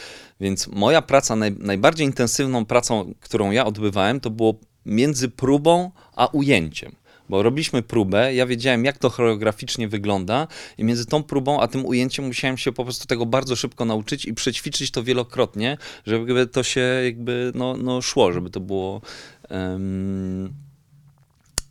Więc moja praca, naj, najbardziej intensywną pracą, którą ja odbywałem, to było między próbą a ujęciem. Bo robiliśmy próbę, ja wiedziałem, jak to choreograficznie wygląda, i między tą próbą a tym ujęciem musiałem się po prostu tego bardzo szybko nauczyć i przećwiczyć to wielokrotnie, żeby to się jakby no, no szło, żeby to było. em,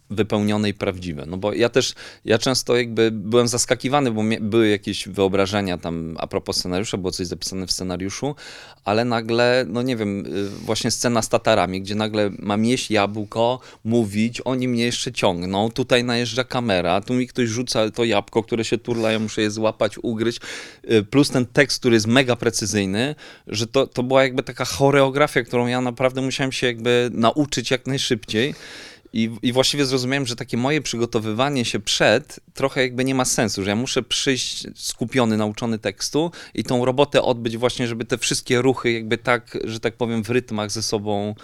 wypełnione i prawdziwe. No bo ja też, ja często jakby byłem zaskakiwany, bo były jakieś wyobrażenia tam a propos scenariusza, było coś zapisane w scenariuszu, ale nagle, no nie wiem, y, właśnie scena z Tatarami, gdzie nagle mam jeść jabłko, mówić, oni mnie jeszcze ciągną, tutaj najeżdża kamera, tu mi ktoś rzuca to jabłko, które się turla, ja muszę je złapać, ugryźć, y, plus ten tekst, który jest mega precyzyjny, że to, to była jakby taka choreografia, którą ja naprawdę musiałem się jakby nauczyć jak najszybciej. I, I właściwie zrozumiałem, że takie moje przygotowywanie się przed trochę jakby nie ma sensu, że ja muszę przyjść skupiony, nauczony tekstu i tą robotę odbyć właśnie, żeby te wszystkie ruchy jakby tak, że tak powiem, w rytmach ze sobą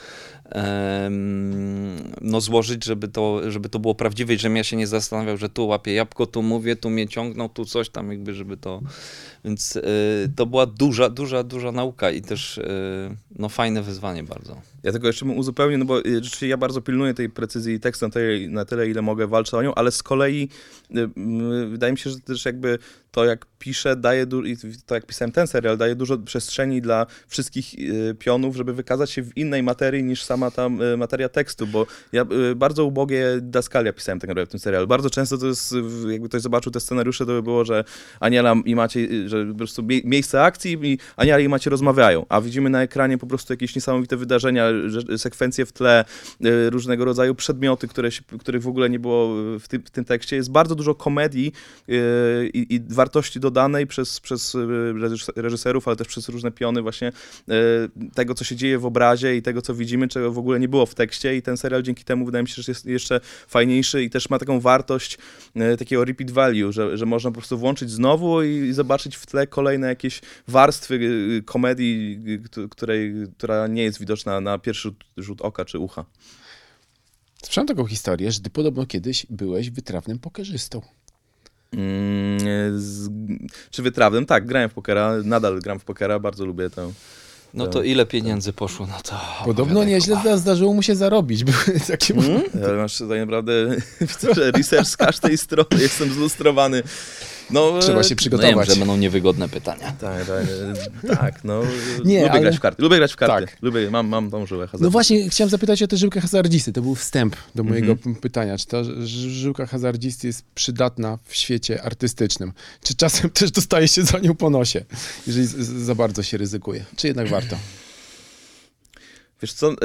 no złożyć, żeby to, żeby to było prawdziwe i żebym ja się nie zastanawiał, że tu łapię jabłko, tu mówię, tu mnie ciągną, tu coś tam jakby, żeby to... Więc y, to była duża, duża, duża nauka i też y, no fajne wyzwanie bardzo. Ja tylko jeszcze bym uzupełnił, no bo y, rzeczywiście ja bardzo pilnuję tej precyzji tekstu na tyle, na tyle, ile mogę, walczę o nią, ale z kolei y, wydaje mi się, że też jakby to, jak piszę, daje i to, jak pisałem ten serial, daje dużo przestrzeni dla wszystkich y, pionów, żeby wykazać się w innej materii niż sama ta y, materia tekstu, bo ja y, bardzo ubogie daskalia pisałem tak naprawdę w tym serialu. Bardzo często to jest, jakby ktoś zobaczył te scenariusze, to by było, że Aniela i Maciej, y, że po prostu mie- miejsce akcji i Aniela i Maciej rozmawiają, a widzimy na ekranie po prostu jakieś niesamowite wydarzenia, sekwencje w tle, y, różnego rodzaju przedmioty, które się, których w ogóle nie było w tym, w tym tekście. Jest bardzo dużo komedii y, i, i wartości dodanej przez, przez y, reżys- reżyserów, ale też przez różne piony właśnie y, tego, co się dzieje w obrazie i tego, co widzimy, czego w ogóle nie było w tekście i ten serial dzięki temu wydaje mi się, że jest jeszcze fajniejszy i też ma taką wartość y, takiego repeat value, że, że można po prostu włączyć znowu i, zobaczyć w tle kolejne jakieś warstwy komedii, któ- której, która nie jest widoczna na pierwszy rzut oka czy ucha. Słyszałem taką historię, że ty podobno kiedyś byłeś wytrawnym pokerzystą. Mm, z, czy wytrawnym? Tak, grałem w pokera, nadal gram w pokera, bardzo lubię to. No Tak. to ile pieniędzy poszło na to? Podobno nieźle zda- zdarzyło mu się zarobić. Były takie Mm? Ale masz tutaj naprawdę widzę, że research z każdej strony, jestem zlustrowany. No, Trzeba e, się No nie wiem, przygotować. że będą niewygodne pytania. Tak, tak, e, tak, no. Nie, lubię ale- grać w karty. Lubię grać w karty. Tak. Lubię, mam, mam tą żyłę hazardu. No właśnie, chciałem zapytać o tę żyłkę hazardzisty. To był wstęp do mojego Mhm. p- pytania. Czy ta żyłka hazardzisty jest przydatna w świecie artystycznym? Czy czasem też dostaje się za nią po nosie, jeżeli za bardzo się ryzykuje? Czy jednak warto? Wiesz co, e,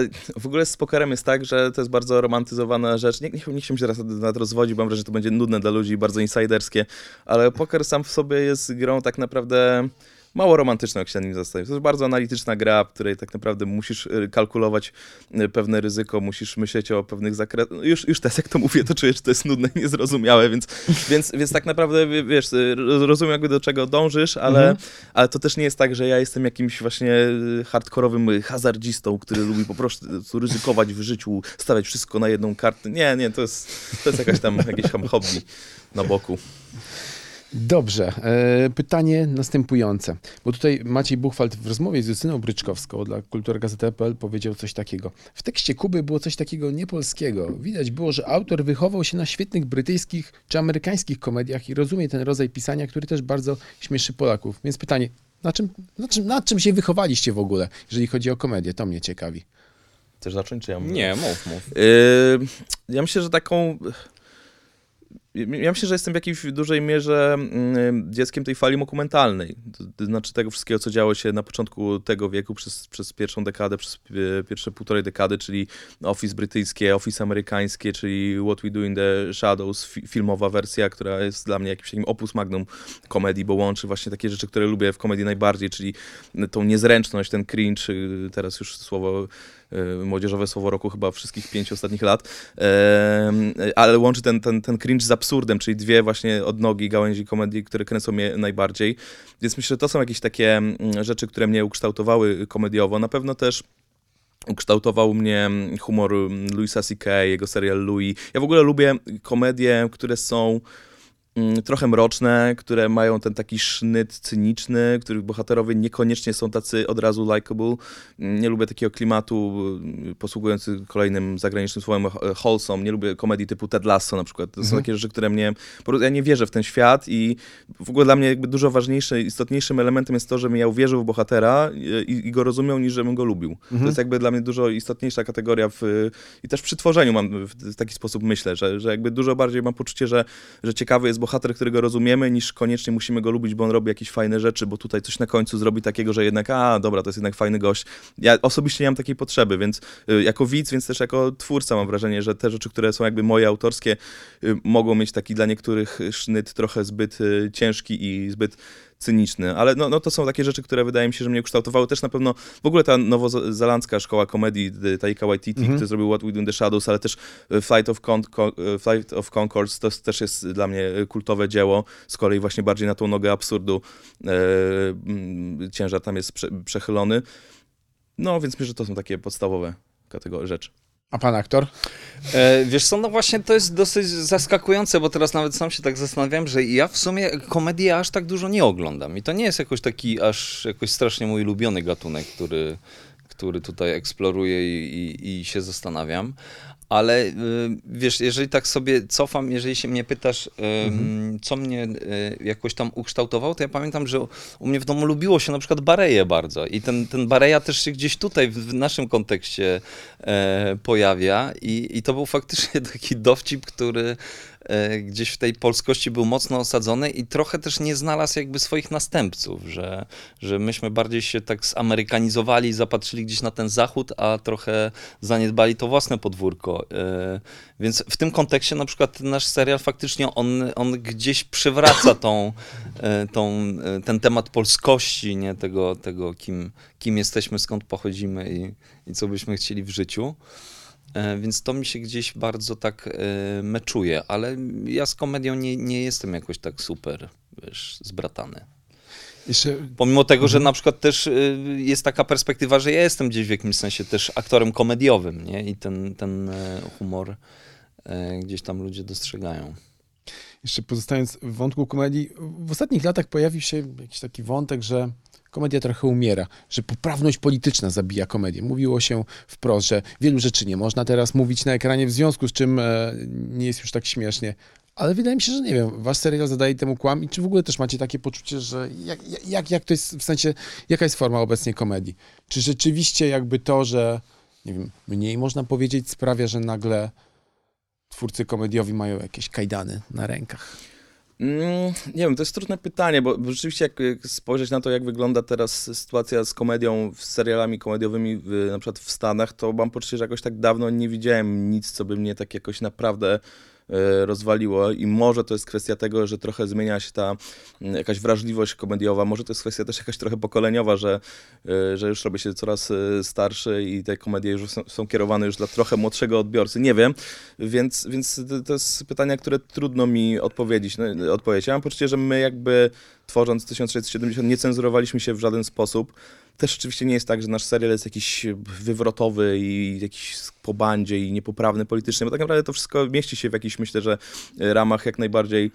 w ogóle z pokerem jest tak, że to jest bardzo romantyzowana rzecz. Nie, nie, nie się teraz nad rozwodzić, bo mam wrażenie, że to będzie nudne dla ludzi, bardzo insiderskie, ale poker sam w sobie jest grą tak naprawdę mało romantyczną, jak się na nim zastanowić. To jest bardzo analityczna gra, w której tak naprawdę musisz y, kalkulować y, pewne ryzyko, musisz myśleć o pewnych zakresach. No Już, już teraz jak to mówię, to czuję, że to jest nudne i niezrozumiałe, więc, więc, więc tak naprawdę, wie- wiesz, y, rozumiem jakby do czego dążysz, ale, Mhm. ale to też nie jest tak, że ja jestem jakimś właśnie hardkorowym hazardzistą, który lubi po prostu ryzykować w życiu, stawiać wszystko na jedną kartę. Nie, nie, to jest, to jest jakaś tam, jakieś tam hobby na boku. Dobrze. E, pytanie następujące. Bo tutaj Maciej Buchwald w rozmowie z Justyną Bryczkowską dla kulturagazety.pl powiedział coś takiego. W tekście Kuby było coś takiego niepolskiego. Widać było, że autor wychował się na świetnych brytyjskich czy amerykańskich komediach i rozumie ten rodzaj pisania, który też bardzo śmieszy Polaków. Więc pytanie, na czym, na czym, nad czym się wychowaliście w ogóle, jeżeli chodzi o komedię? To mnie ciekawi. Chcesz zacząć, czy ja mówię? Nie, mów, mów. Yy, ja myślę, że taką. Ja myślę, że jestem w jakiejś dużej mierze mm, dzieckiem tej fali dokumentalnej. To, znaczy tego wszystkiego, co działo się na początku tego wieku, przez, przez pierwszą dekadę, przez pierwsze półtorej dekady, czyli Office brytyjskie, Office amerykańskie, czyli What We Do in the Shadows, fi filmowa wersja, która jest dla mnie jakimś takim opus magnum komedii, bo łączy właśnie takie rzeczy, które lubię w komedii najbardziej, czyli tą niezręczność, ten cringe, y, teraz już słowo y, młodzieżowe słowo roku chyba wszystkich pięciu ostatnich lat, Em, ale łączy ten, ten, ten cringe z absurdem, czyli dwie właśnie odnogi gałęzi komedii, które kręcą mnie najbardziej. Więc myślę, że to są jakieś takie mm, rzeczy, które mnie ukształtowały komediowo. Na pewno też ukształtował mnie humor Louisa C.K., jego serial Louis. Ja w ogóle lubię komedie, które są mm, trochę mroczne, które mają ten taki sznyt cyniczny, których bohaterowie niekoniecznie są tacy od razu likable. Mm, Nie lubię takiego klimatu, y, posługujący kolejnym zagranicznym słowem e, wholesome. Nie lubię komedii typu Ted Lasso na przykład. To są takie rzeczy, które mnie... Po prostu ja nie wierzę w ten świat i w ogóle dla mnie jakby dużo ważniejszym, istotniejszym elementem jest to, żebym ja uwierzył w bohatera i, i go rozumiał, niż żebym go lubił. To jest jakby dla mnie dużo istotniejsza kategoria w, i też przy tworzeniu mam w, w taki sposób myślę, że, że jakby dużo bardziej mam poczucie, że, że ciekawy jest bohater, którego rozumiemy, niż koniecznie musimy go lubić, bo on robi jakieś fajne rzeczy, bo tutaj coś na końcu zrobi takiego, że jednak, a dobra, to jest jednak fajny gość. Ja osobiście nie mam takiej potrzeby, więc y, jako widz, więc też jako twórca mam wrażenie, że te rzeczy, które są jakby moje autorskie, y, mogą mieć taki dla niektórych sznyt trochę zbyt y, ciężki i zbyt cyniczny, ale no, no to są takie rzeczy, które wydaje mi się, że mnie kształtowały też na pewno, w ogóle ta nowozelandzka szkoła komedii y, Taika Waititi, który zrobił What We Do in the Shadows, ale też y, Flight of, Con Con y, Flight of Concords, to też jest dla mnie kultowe dzieło, z kolei właśnie bardziej na tą nogę absurdu e, ciężar tam jest prze, przechylony. No, więc myślę, że to są takie podstawowe kategorie rzeczy. A pan aktor? E, wiesz co, no właśnie to jest dosyć zaskakujące, bo teraz nawet sam się tak zastanawiam, że ja w sumie komedii aż tak dużo nie oglądam i to nie jest jakoś taki aż jakoś strasznie mój ulubiony gatunek, który, który tutaj eksploruję i, i, i się zastanawiam. Ale y, wiesz, jeżeli tak sobie cofam, jeżeli się mnie pytasz, y, co mnie y, jakoś tam ukształtowało, to ja pamiętam, że u mnie w domu lubiło się na przykład Bareję bardzo. I ten, ten Bareja też się gdzieś tutaj w, naszym kontekście e, pojawia. I, i to był faktycznie taki dowcip, który gdzieś w tej polskości był mocno osadzony i trochę też nie znalazł jakby swoich następców, że, że myśmy bardziej się tak zamerykanizowali, zapatrzyli gdzieś na ten zachód, a trochę zaniedbali to własne podwórko. E, Więc w tym kontekście na przykład nasz serial faktycznie on, on gdzieś przywraca tą, e, tą, e, ten temat polskości, nie tego, tego kim, kim jesteśmy, skąd pochodzimy i, i co byśmy chcieli w życiu. E, Więc to mi się gdzieś bardzo tak e, meczuje, ale ja z komedią nie, nie jestem jakoś tak super, wiesz, zbratany. Jeszcze Pomimo tego, Mhm. że na przykład też y, jest taka perspektywa, że ja jestem gdzieś w jakimś sensie też aktorem komediowym, nie? I ten, ten e, humor e, gdzieś tam ludzie dostrzegają. Jeszcze pozostając w wątku komedii, w ostatnich latach pojawił się jakiś taki wątek, że komedia trochę umiera, że poprawność polityczna zabija komedię. Mówiło się wprost, że wielu rzeczy nie można teraz mówić na ekranie, w związku z czym e, nie jest już tak śmiesznie. Ale wydaje mi się, że nie wiem, wasz serial zadaje temu kłam i czy w ogóle też macie takie poczucie, że jak, jak, jak to jest, w sensie, jaka jest forma obecnie komedii? Czy rzeczywiście jakby to, że nie wiem, mniej można powiedzieć sprawia, że nagle twórcy komediowi mają jakieś kajdany na rękach? Mm, nie wiem, to jest trudne pytanie, bo, rzeczywiście jak, jak spojrzeć na to, jak wygląda teraz sytuacja z komedią, z serialami komediowymi w, na przykład w Stanach, to mam poczucie, że jakoś tak dawno nie widziałem nic, co by mnie tak jakoś naprawdę rozwaliło i może to jest kwestia tego, że trochę zmienia się ta mm, jakaś wrażliwość komediowa, może to jest kwestia też jakaś trochę pokoleniowa, że, e, że już robię się coraz e, starszy i te komedie już są, są kierowane już dla trochę młodszego odbiorcy, nie wiem, więc, więc to- to jest pytania, które trudno mi odpowiedzieć. No, odpowiedzieć. Ja mam poczucie, że my jakby tworząc 1670 nie cenzurowaliśmy się w żaden sposób. Też oczywiście nie jest tak, że nasz serial jest jakiś wywrotowy i jakiś po bandzie i niepoprawny politycznie, bo tak naprawdę to wszystko mieści się w jakichś, myślę, że ramach jak najbardziej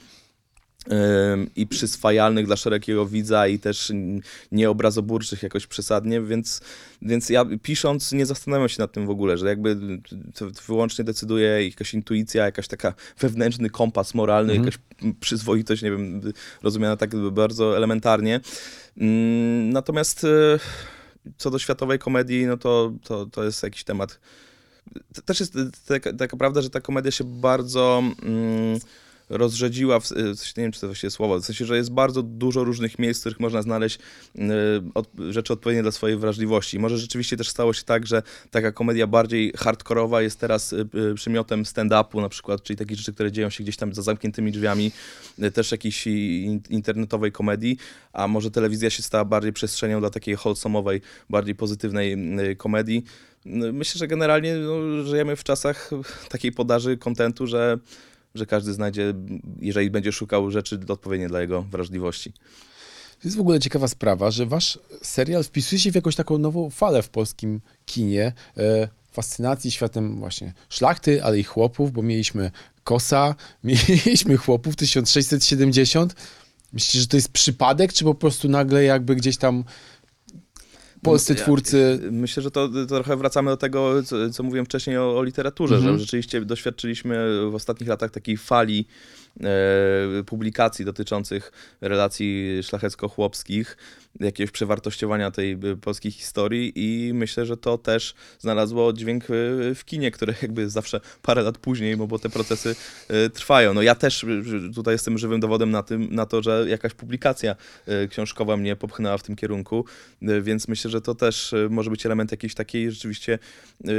i przyswajalnych dla szerokiego widza i też nieobrazoburczych jakoś przesadnie, więc, więc ja pisząc nie zastanawiam się nad tym w ogóle, że jakby to wyłącznie decyduje jakaś intuicja, jakaś taka wewnętrzny kompas moralny, jakaś przyzwoitość, nie wiem, rozumiana tak bardzo elementarnie. Mm, Natomiast e, co do światowej komedii, no to, to, to jest jakiś temat. To też jest taka, taka prawda, że ta komedia się bardzo mm, rozrzedziła, w, sensie, nie wiem czy to właściwie słowo, w sensie, że jest bardzo dużo różnych miejsc, w których można znaleźć od, rzeczy odpowiednie dla swojej wrażliwości. Może rzeczywiście też stało się tak, że taka komedia bardziej hardkorowa jest teraz y, przymiotem stand-upu na przykład, czyli takich rzeczy, które dzieją się gdzieś tam za zamkniętymi drzwiami, też jakiejś in, internetowej komedii, a może telewizja się stała bardziej przestrzenią dla takiej wholesome'owej, bardziej pozytywnej komedii. No, Myślę, że generalnie no, żyjemy w czasach takiej podaży kontentu, że, że każdy znajdzie, jeżeli będzie szukał rzeczy odpowiednie dla jego wrażliwości. To jest w ogóle ciekawa sprawa, że wasz serial wpisuje się w jakąś taką nową falę w polskim kinie. E, fascynacji światem właśnie szlachty, ale i chłopów, bo mieliśmy Kosa, mieliśmy chłopów 1670. Myślicie, że to jest przypadek, czy po prostu nagle jakby gdzieś tam polscy ja- twórcy... Myślę, że to, to trochę wracamy do tego, co, co mówiłem wcześniej o, o literaturze, Mhm. że rzeczywiście doświadczyliśmy w ostatnich latach takiej fali e, publikacji dotyczących relacji szlachecko-chłopskich, jakiegoś przewartościowania tej e, polskiej historii i myślę, że to też znalazło oddźwięk e, w kinie, które jakby zawsze parę lat później, bo, bo te procesy e, trwają. No ja też tutaj jestem żywym dowodem na tym, na to, że jakaś publikacja e, książkowa mnie popchnęła w tym kierunku, więc myślę, że to też e, może być element jakiejś takiej rzeczywiście e,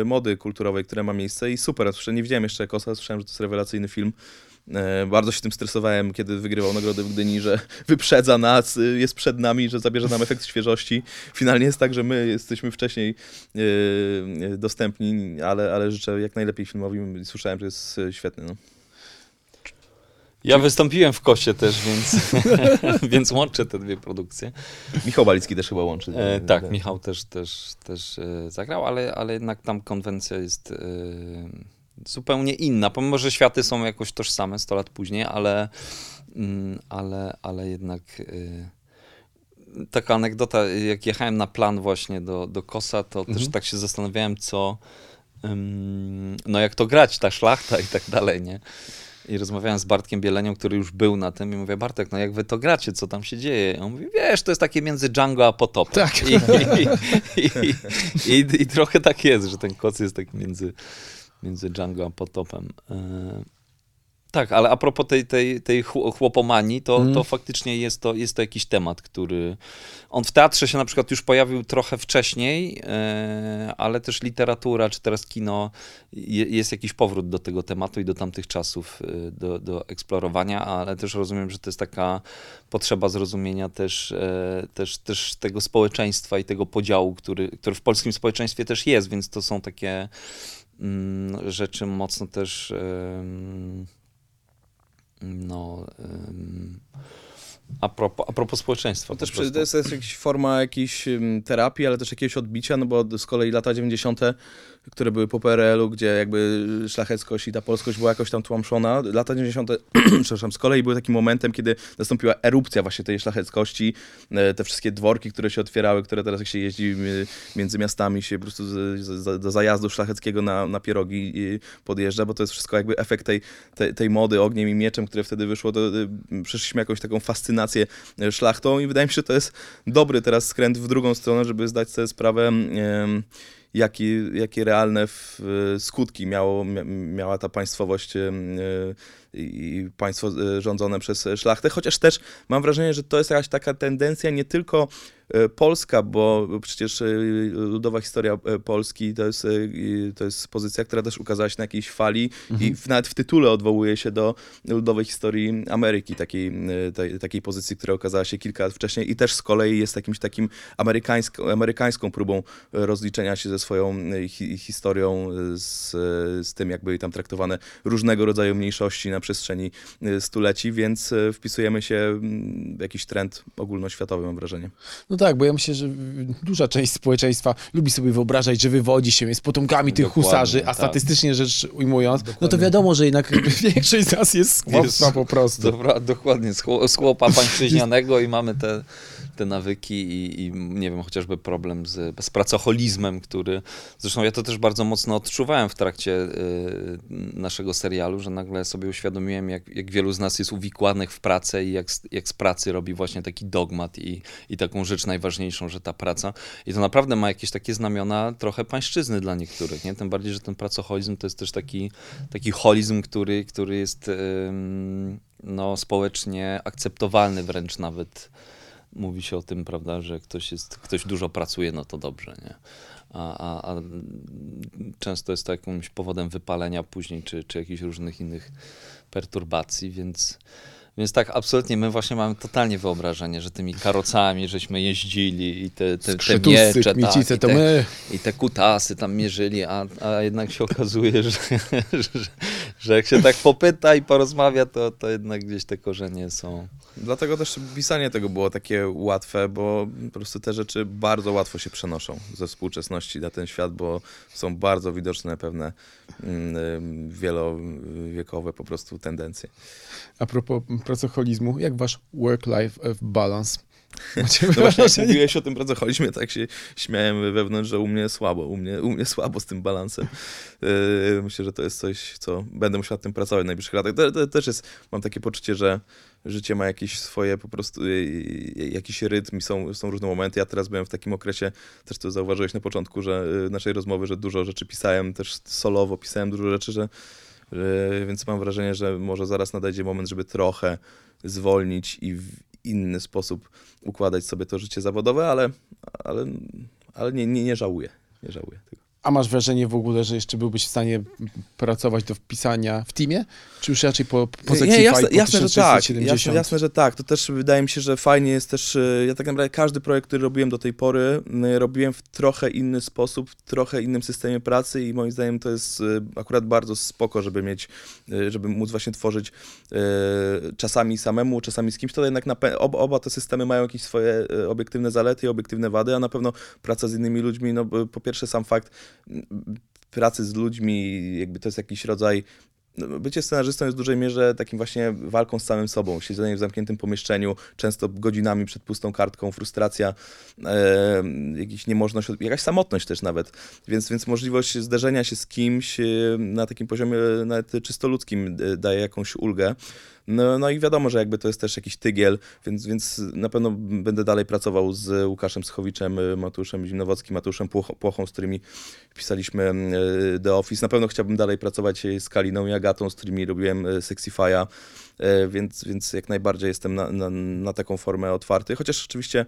e, mody kulturowej, która ma miejsce i super. Nie widziałem jeszcze Kosa, słyszałem, że to jest rewelacyjny film. E, Bardzo się tym stresowałem, kiedy wygrywał nagrodę w Gdyni, że wyprzedza nas, y, jest przed nami, że zabierze nam efekt świeżości. Finalnie jest tak, że my jesteśmy wcześniej y, y, dostępni, ale, ale życzę jak najlepiej filmowi. Słyszałem, że jest y, świetny. No. Ja wystąpiłem w Kosie też, więc, więc łączę te dwie produkcje. Michał Balicki też chyba łączy. E, tak, Michał też, też, też e, zagrał, ale, ale jednak tam konwencja jest e, zupełnie inna. Pomimo, że światy są jakoś tożsame 100 lat później, ale, mm, ale, ale jednak e, taka anegdota, jak jechałem na plan właśnie do, do Kosa, to też tak się zastanawiałem, co ym, no jak to grać, ta szlachta i tak dalej, nie? I rozmawiałem z Bartkiem Bielenią, który już był na tym i mówię, Bartek, no jak wy to gracie, co tam się dzieje? I on mówi, wiesz, to jest takie między Django a Potopem. Tak. I, i, i, i, trochę tak jest, że ten koc jest tak między, między Django a Potopem. Tak, ale a propos tej, tej, tej chł- chłopomanii, to, Mhm. to faktycznie jest to, jest to jakiś temat, który... On w teatrze się na przykład już pojawił trochę wcześniej, e, ale też literatura, czy teraz kino, je, jest jakiś powrót do tego tematu i do tamtych czasów, e, do, do eksplorowania, ale też rozumiem, że to jest taka potrzeba zrozumienia też, e, też, też tego społeczeństwa i tego podziału, który, który w polskim społeczeństwie też jest, więc to są takie mm, rzeczy mocno też... no, ym, a, propos, a propos społeczeństwa. Też po przy- prostu. to jest, to jest jakaś forma jakiejś terapii, ale też jakiegoś odbicia, no bo z kolei lata 90., które były po PRL-u, gdzie jakby szlacheckość i ta polskość była jakoś tam tłamszona. Lata 90., przepraszam, z kolei były takim momentem, kiedy nastąpiła erupcja właśnie tej szlacheckości, e, te wszystkie dworki, które się otwierały, które teraz jak się jeździ y, między miastami, się po prostu do zajazdu szlacheckiego na, na pierogi y, podjeżdża, bo to jest wszystko jakby efekt tej, tej, tej mody ogniem i mieczem, które wtedy wyszło, to przeszliśmy jakąś taką fascynację szlachtą i wydaje mi się, że to jest dobry teraz skręt w drugą stronę, żeby zdać sobie sprawę, jakie, jakie realne y, skutki miało, mia- miała ta państwowość em, y, i państwo rządzone przez szlachtę, chociaż też mam wrażenie, że to jest jakaś taka tendencja nie tylko e, polska, bo przecież e, ludowa historia e, Polski to jest, e, i to jest pozycja, która też ukazała się na jakiejś fali i w, nawet w tytule odwołuje się do ludowej historii Ameryki, takiej, e, tej, takiej pozycji, która okazała się kilka lat wcześniej i też z kolei jest jakimś takim amerykańską, amerykańską próbą e, rozliczenia się ze swoją e, hi, historią, e, z, e, z tym, jak były tam traktowane różnego rodzaju mniejszości na przestrzeni e, stuleci, więc e, wpisujemy się w jakiś trend ogólnoświatowy, mam wrażenie. No tak, bo ja myślę, że duża część społeczeństwa lubi sobie wyobrażać, że wywodzi się, jest potomkami tych Dokładnie, husarzy, a tak. statystycznie rzecz ujmując, no to wiadomo, że jednak większość z nas jest z po prostu. Dobra, dokładnie, z, chło- z chłopa pańszczyźnianego i mamy te, te nawyki i, i nie wiem, chociażby problem z, z pracoholizmem, który, zresztą ja to też bardzo mocno odczuwałem w trakcie y, naszego serialu, że nagle sobie uświadomiłem, jak, jak wielu z nas jest uwikłanych w pracę i jak, z- jak z pracy robi właśnie taki dogmat i, i taką rzecz najważniejszą, że ta praca i to naprawdę ma jakieś takie znamiona trochę pańszczyzny dla niektórych, nie? Tym bardziej, że ten pracoholizm to jest też taki, taki holizm, który, który jest no, społecznie akceptowalny wręcz nawet. Mówi się o tym, prawda, że ktoś, jest, ktoś dużo pracuje, no to dobrze, nie? A, a, a często jest to jakimś powodem wypalenia później, czy, czy jakichś różnych innych perturbacji, więc, więc tak, absolutnie, my właśnie mamy totalnie wyobrażenie, że tymi karocami żeśmy jeździli i te, te, te miecze, tak, kmiecice i, to te, my. i te kutasy tam mierzyli, a, a jednak się okazuje, że, że, że jak się tak popyta i porozmawia, to, to jednak gdzieś te korzenie są. Dlatego też pisanie tego było takie łatwe, bo po prostu te rzeczy bardzo łatwo się przenoszą ze współczesności na ten świat, bo są bardzo widoczne pewne mm, wielowiekowe po prostu tendencje. A propos pracoholizmu, jak wasz work-life balance? No właśnie, jak mówiłeś o tym pracoholizmie, tak się śmiałem wewnątrz, że u mnie słabo, u mnie, u mnie słabo z tym balansem. Yy, myślę, że to jest coś, co będę musiał nad tym pracować w najbliższych latach. To, to też jest, mam takie poczucie, że życie ma jakieś swoje po prostu, jakiś rytm i są, są różne momenty. Ja teraz byłem w takim okresie, też to zauważyłeś na początku, że yy, naszej rozmowy, że dużo rzeczy pisałem, też solowo pisałem dużo rzeczy, że, że, więc mam wrażenie, że może zaraz nadejdzie moment, żeby trochę zwolnić i inny sposób układać sobie to życie zawodowe, ale, ale, ale nie, nie, nie żałuję. Nie żałuję tego. A masz wrażenie w ogóle, że jeszcze byłbyś w stanie pracować do wpisania w teamie? Czy już raczej po, po sekcji Nie, jasne, po jasne, że tak. 1670? Jasne, jasne, że tak. To też wydaje mi się, że fajnie jest też. e, Ja tak naprawdę każdy projekt, który robiłem do tej pory, robiłem w trochę inny sposób, w trochę innym systemie pracy i moim zdaniem to jest e, akurat bardzo spoko, żeby mieć, e, żeby móc właśnie tworzyć czasami samemu, czasami z kimś. To jednak ob, oba te systemy mają jakieś swoje obiektywne zalety i obiektywne wady, a na pewno praca z innymi ludźmi, no po pierwsze sam fakt pracy z ludźmi, jakby to jest jakiś rodzaj no, bycie scenarzystą jest w dużej mierze takim właśnie walką z samym sobą, siedzenie w zamkniętym pomieszczeniu, często godzinami przed pustą kartką, frustracja, e, jakiś niemożność, jakaś samotność też nawet, więc, więc możliwość zderzenia się z kimś na takim poziomie nawet czysto ludzkim e, daje jakąś ulgę. No, no i wiadomo, że jakby to jest też jakiś tygiel, więc, więc na pewno będę dalej pracował z Łukaszem Schowiczem, y, Matuszem Zimnowockim, Matuszem Płoch- Płochą, z którymi pisaliśmy y, The Office. Na pewno chciałbym dalej pracować y, z Kaliną i Agatą, z którymi robiłem Sexify'a, więc, więc jak najbardziej jestem na, na, na taką formę otwarty, chociaż oczywiście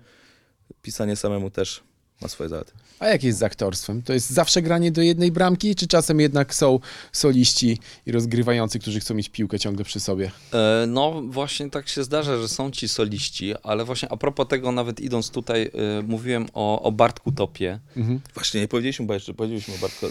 pisanie samemu też ma swoje zalety. A jak jest z aktorstwem? To jest zawsze granie do jednej bramki, czy czasem jednak są soliści i rozgrywający, którzy chcą mieć piłkę ciągle przy sobie? E, No właśnie tak się zdarza, że są ci soliści, ale właśnie a propos tego, nawet idąc tutaj, e, mówiłem o, o Bartku Topie. Właśnie, nie powiedzieliśmy, bo jeszcze powiedzieliśmy o Bartku,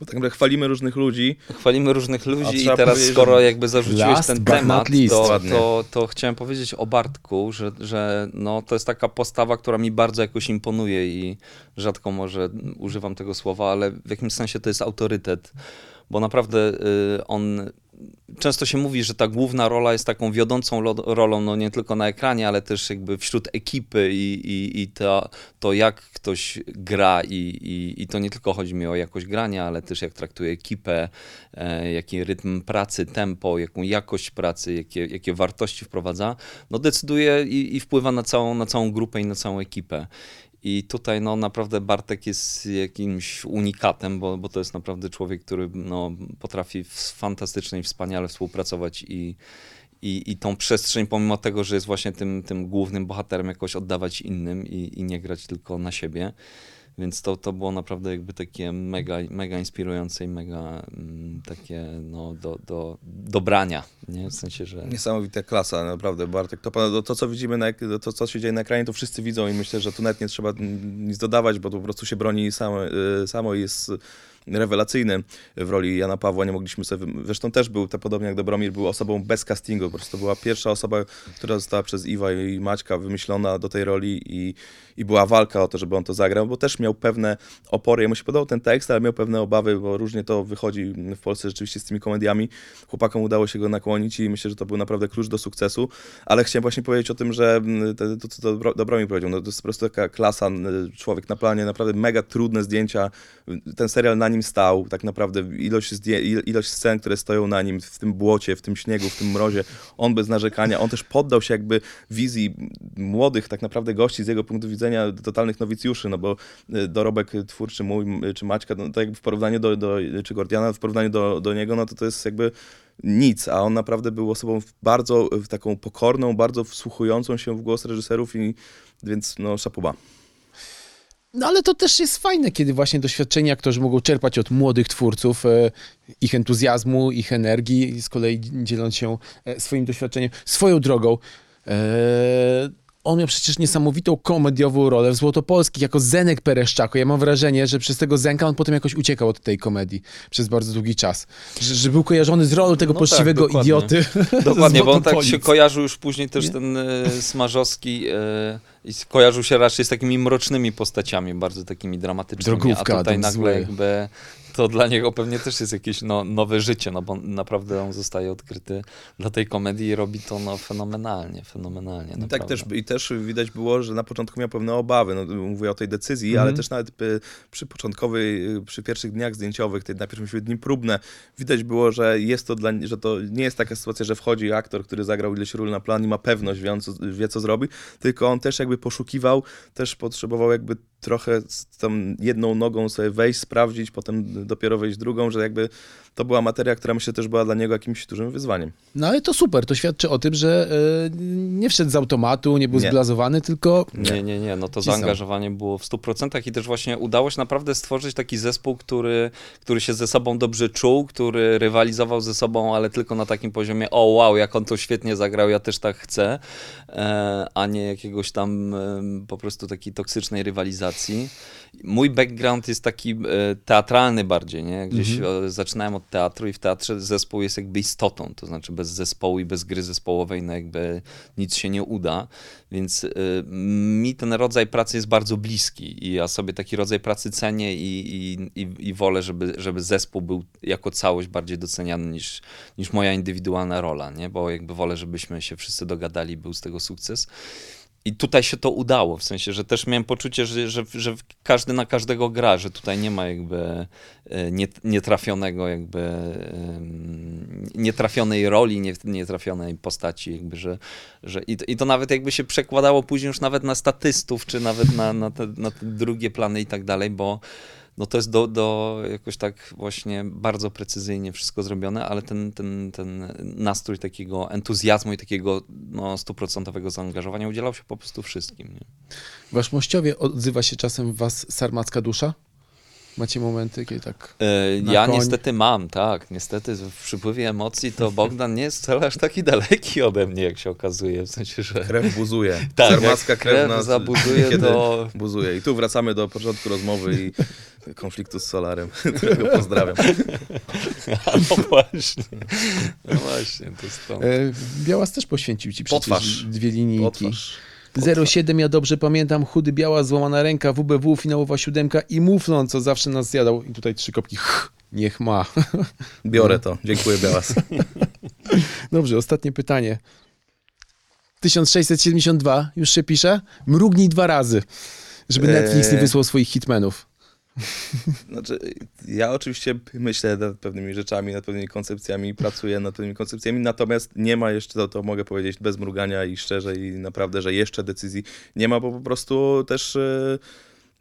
bo tak naprawdę chwalimy różnych ludzi, Chwalimy różnych ludzi i teraz skoro jakby zarzuciłeś ten temat, to, to, to chciałem powiedzieć o Bartku, że, że no, to jest taka postawa, która mi bardzo jakoś imponuje i rzadko może używam tego słowa, ale w jakimś sensie to jest autorytet, bo naprawdę y, on często się mówi, że ta główna rola jest taką wiodącą rolą, no nie tylko na ekranie, ale też jakby wśród ekipy i, i, i to, to, jak ktoś gra i, i, i to nie tylko chodzi mi o jakość grania, ale też jak traktuje ekipę, e, jaki rytm pracy, tempo, jaką jakość pracy, jakie, jakie wartości wprowadza, no decyduje i, i wpływa na całą, na całą grupę i na całą ekipę. I tutaj no, naprawdę Bartek jest jakimś unikatem, bo, bo to jest naprawdę człowiek, który no, potrafi fantastycznie i wspaniale współpracować i, i, i tą przestrzeń, pomimo tego, że jest właśnie tym, tym głównym bohaterem, jakoś oddawać innym i, i nie grać tylko na siebie. Więc to, to było naprawdę jakby takie mega, mega inspirujące i mega mm, takie no, do, do, do brania, nie? W sensie, że... Niesamowita klasa, naprawdę, Bartek. To, to, co widzimy, na, to, co się dzieje na ekranie, to wszyscy widzą i myślę, że tu nawet nie trzeba nic dodawać, bo to po prostu się broni samo, y, samo i jest rewelacyjny w roli Jana Pawła. Nie mogliśmy sobie... Zresztą też był, to podobnie jak Dobromir, był osobą bez castingu. Po prostu była pierwsza osoba, która została przez Iwa i Maćka wymyślona do tej roli i, i była walka o to, żeby on to zagrał, bo też miał pewne opory. Jemu się podobał ten tekst, ale miał pewne obawy, bo różnie to wychodzi w Polsce rzeczywiście z tymi komediami. Chłopakom udało się go nakłonić i myślę, że to był naprawdę klucz do sukcesu. Ale chciałem właśnie powiedzieć o tym, że mm, to, co Dobro- Dobromir powiedział, no to jest po prostu taka klasa, n- człowiek na planie, naprawdę mega trudne zdjęcia. Ten serial na nim stał, tak naprawdę ilość, ilość scen, które stoją na nim w tym błocie, w tym śniegu, w tym mrozie, on bez narzekania, on też poddał się jakby wizji młodych tak naprawdę gości z jego punktu widzenia totalnych nowicjuszy, no bo y, dorobek twórczy mój czy Maćka, no jakby w porównaniu do, do czy Gordiana, w porównaniu do, do niego, no to to jest jakby nic, a on naprawdę był osobą bardzo taką pokorną, bardzo wsłuchującą się w głos reżyserów i więc no szapoba. No ale to też jest fajne, kiedy właśnie doświadczeni aktorzy mogą czerpać od młodych twórców e, ich entuzjazmu, ich energii z kolei dzieląc się e, swoim doświadczeniem, swoją drogą. On miał przecież niesamowitą komediową rolę w Złotopolskich jako Zenek Pereszczako. Ja mam wrażenie, że przez tego Zenka on potem jakoś uciekał od tej komedii przez bardzo długi czas. Że, że był kojarzony z rolą tego No tak, poczciwego dokładnie. idioty. Dokładnie, bo on tak się kojarzył już później też Nie? ten e, Smarzowski i s- kojarzył się raczej z takimi mrocznymi postaciami, bardzo takimi dramatycznymi. Drogówka, a tutaj ten nagle zły. jakby to dla niego pewnie też jest jakieś no, nowe życie, no bo naprawdę on zostaje odkryty dla tej komedii i robi to no, fenomenalnie, fenomenalnie. I tak też, I też widać było, że na początku miał pewne obawy. No, mówię o tej decyzji, ale też nawet przy początkowej, przy pierwszych dniach zdjęciowych, tej, najpierw mieliśmy dni próbne, widać było, że jest to dla, że to nie jest taka sytuacja, że wchodzi aktor, który zagrał ileś ról na plan i ma pewność, wie, on, co, wie co zrobi, tylko on też jakby poszukiwał, też potrzebował jakby trochę z tą jedną nogą sobie wejść, sprawdzić, potem dopiero wejść drugą, że jakby to była materia, która myślę też była dla niego jakimś dużym wyzwaniem. No ale to super, to świadczy o tym, że e, nie wszedł z automatu, nie był Nie. zblazowany, tylko Nie, nie, nie, no to Cisnął. zaangażowanie było w 100% i też właśnie udało się naprawdę stworzyć taki zespół, który, który się ze sobą dobrze czuł, który rywalizował ze sobą, ale tylko na takim poziomie, o wow, jak on to świetnie zagrał, ja też tak chcę, e, a nie jakiegoś tam e, po prostu takiej toksycznej rywalizacji. Mój background jest taki e, teatralny bardziej, nie? Gdzieś e, zaczynałem od teatru i w teatrze zespół jest jakby istotą, to znaczy bez zespołu i bez gry zespołowej no jakby nic się nie uda, więc y, mi ten rodzaj pracy jest bardzo bliski i ja sobie taki rodzaj pracy cenię i, i, i, i wolę, żeby, żeby zespół był jako całość bardziej doceniany niż, niż moja indywidualna rola, nie? Bo jakby wolę, żebyśmy się wszyscy dogadali, był z tego sukces. I tutaj się to udało, w sensie, że też miałem poczucie, że, że, że każdy na każdego gra, że tutaj nie ma jakby e, nie, nietrafionego jakby nietrafionej roli, nie, nietrafionej postaci, jakby, że, że i, to- i to nawet jakby się przekładało później już nawet na statystów, czy nawet na, na, te, na te drugie plany i tak dalej, bo no to jest do, do jakoś tak właśnie bardzo precyzyjnie wszystko zrobione, ale ten, ten, ten nastrój takiego entuzjazmu i takiego no, stuprocentowego zaangażowania udzielał się po prostu wszystkim. Nie? wasz mościowie odzywa się czasem w was sarmacka dusza? Macie momenty, kiedy tak... E, Na Ja koń. niestety mam, tak. Niestety w przypływie emocji to Bogdan nie jest wcale aż taki daleki ode mnie, jak się okazuje. W sensie, że Krew buzuje. Tak, Sarmacka krew, krew nas zabuzuje, niekiedy to- buzuje. I tu wracamy do początku rozmowy i konfliktu z Solarem, którego pozdrawiam. no właśnie. No właśnie, to jest to. E, Białas też poświęcił ci przecież Potwarz. dwie linijki. Otwarz. 07, ja dobrze pamiętam, chudy biała, złamana ręka, WBW, finałowa siódemka i muflon, co zawsze nas zjadał. I tutaj trzy kopki, niech ma. Biorę to. Dziękuję, Białas. Dobrze, ostatnie pytanie. 1672, już się pisze? Mrugnij dwa razy, żeby Netflix nie wysłał swoich hitmenów. Znaczy, ja oczywiście myślę nad pewnymi rzeczami, nad pewnymi koncepcjami, pracuję nad pewnymi koncepcjami, natomiast nie ma jeszcze, to, to mogę powiedzieć bez mrugania i szczerze i naprawdę, że jeszcze decyzji nie ma, bo po prostu też e,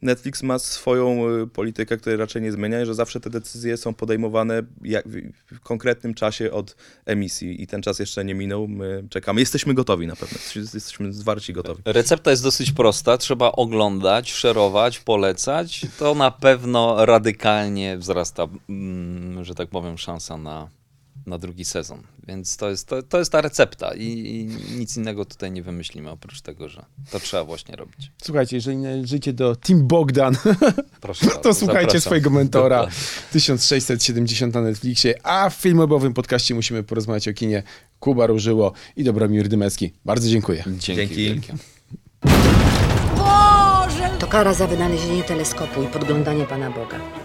Netflix ma swoją e, politykę, której raczej nie zmienia że zawsze te decyzje są podejmowane w konkretnym czasie od emisji i ten czas jeszcze nie minął, my czekamy. Jesteśmy gotowi na pewno, jesteśmy zwarci gotowi. Recepta jest dosyć prosta. Trzeba oglądać, szerować, polecać. To na pewno radykalnie wzrasta, mm, że tak powiem, szansa na, na drugi sezon. Więc to jest, to, to jest ta recepta i, i nic innego tutaj nie wymyślimy, oprócz tego, że to trzeba właśnie robić. Słuchajcie, jeżeli należycie do Team Bogdan, Proszę to bardzo, słuchajcie zapraszam. swojego mentora. Dokładnie. 1670 na Netflixie, a w filmowym podcaście musimy porozmawiać o kinie. Kuba Różyło i Dobromir Dymecki. Bardzo dziękuję. Dzięki, Dzięki. wielkie. To kara za wynalezienie teleskopu i podglądanie Pana Boga.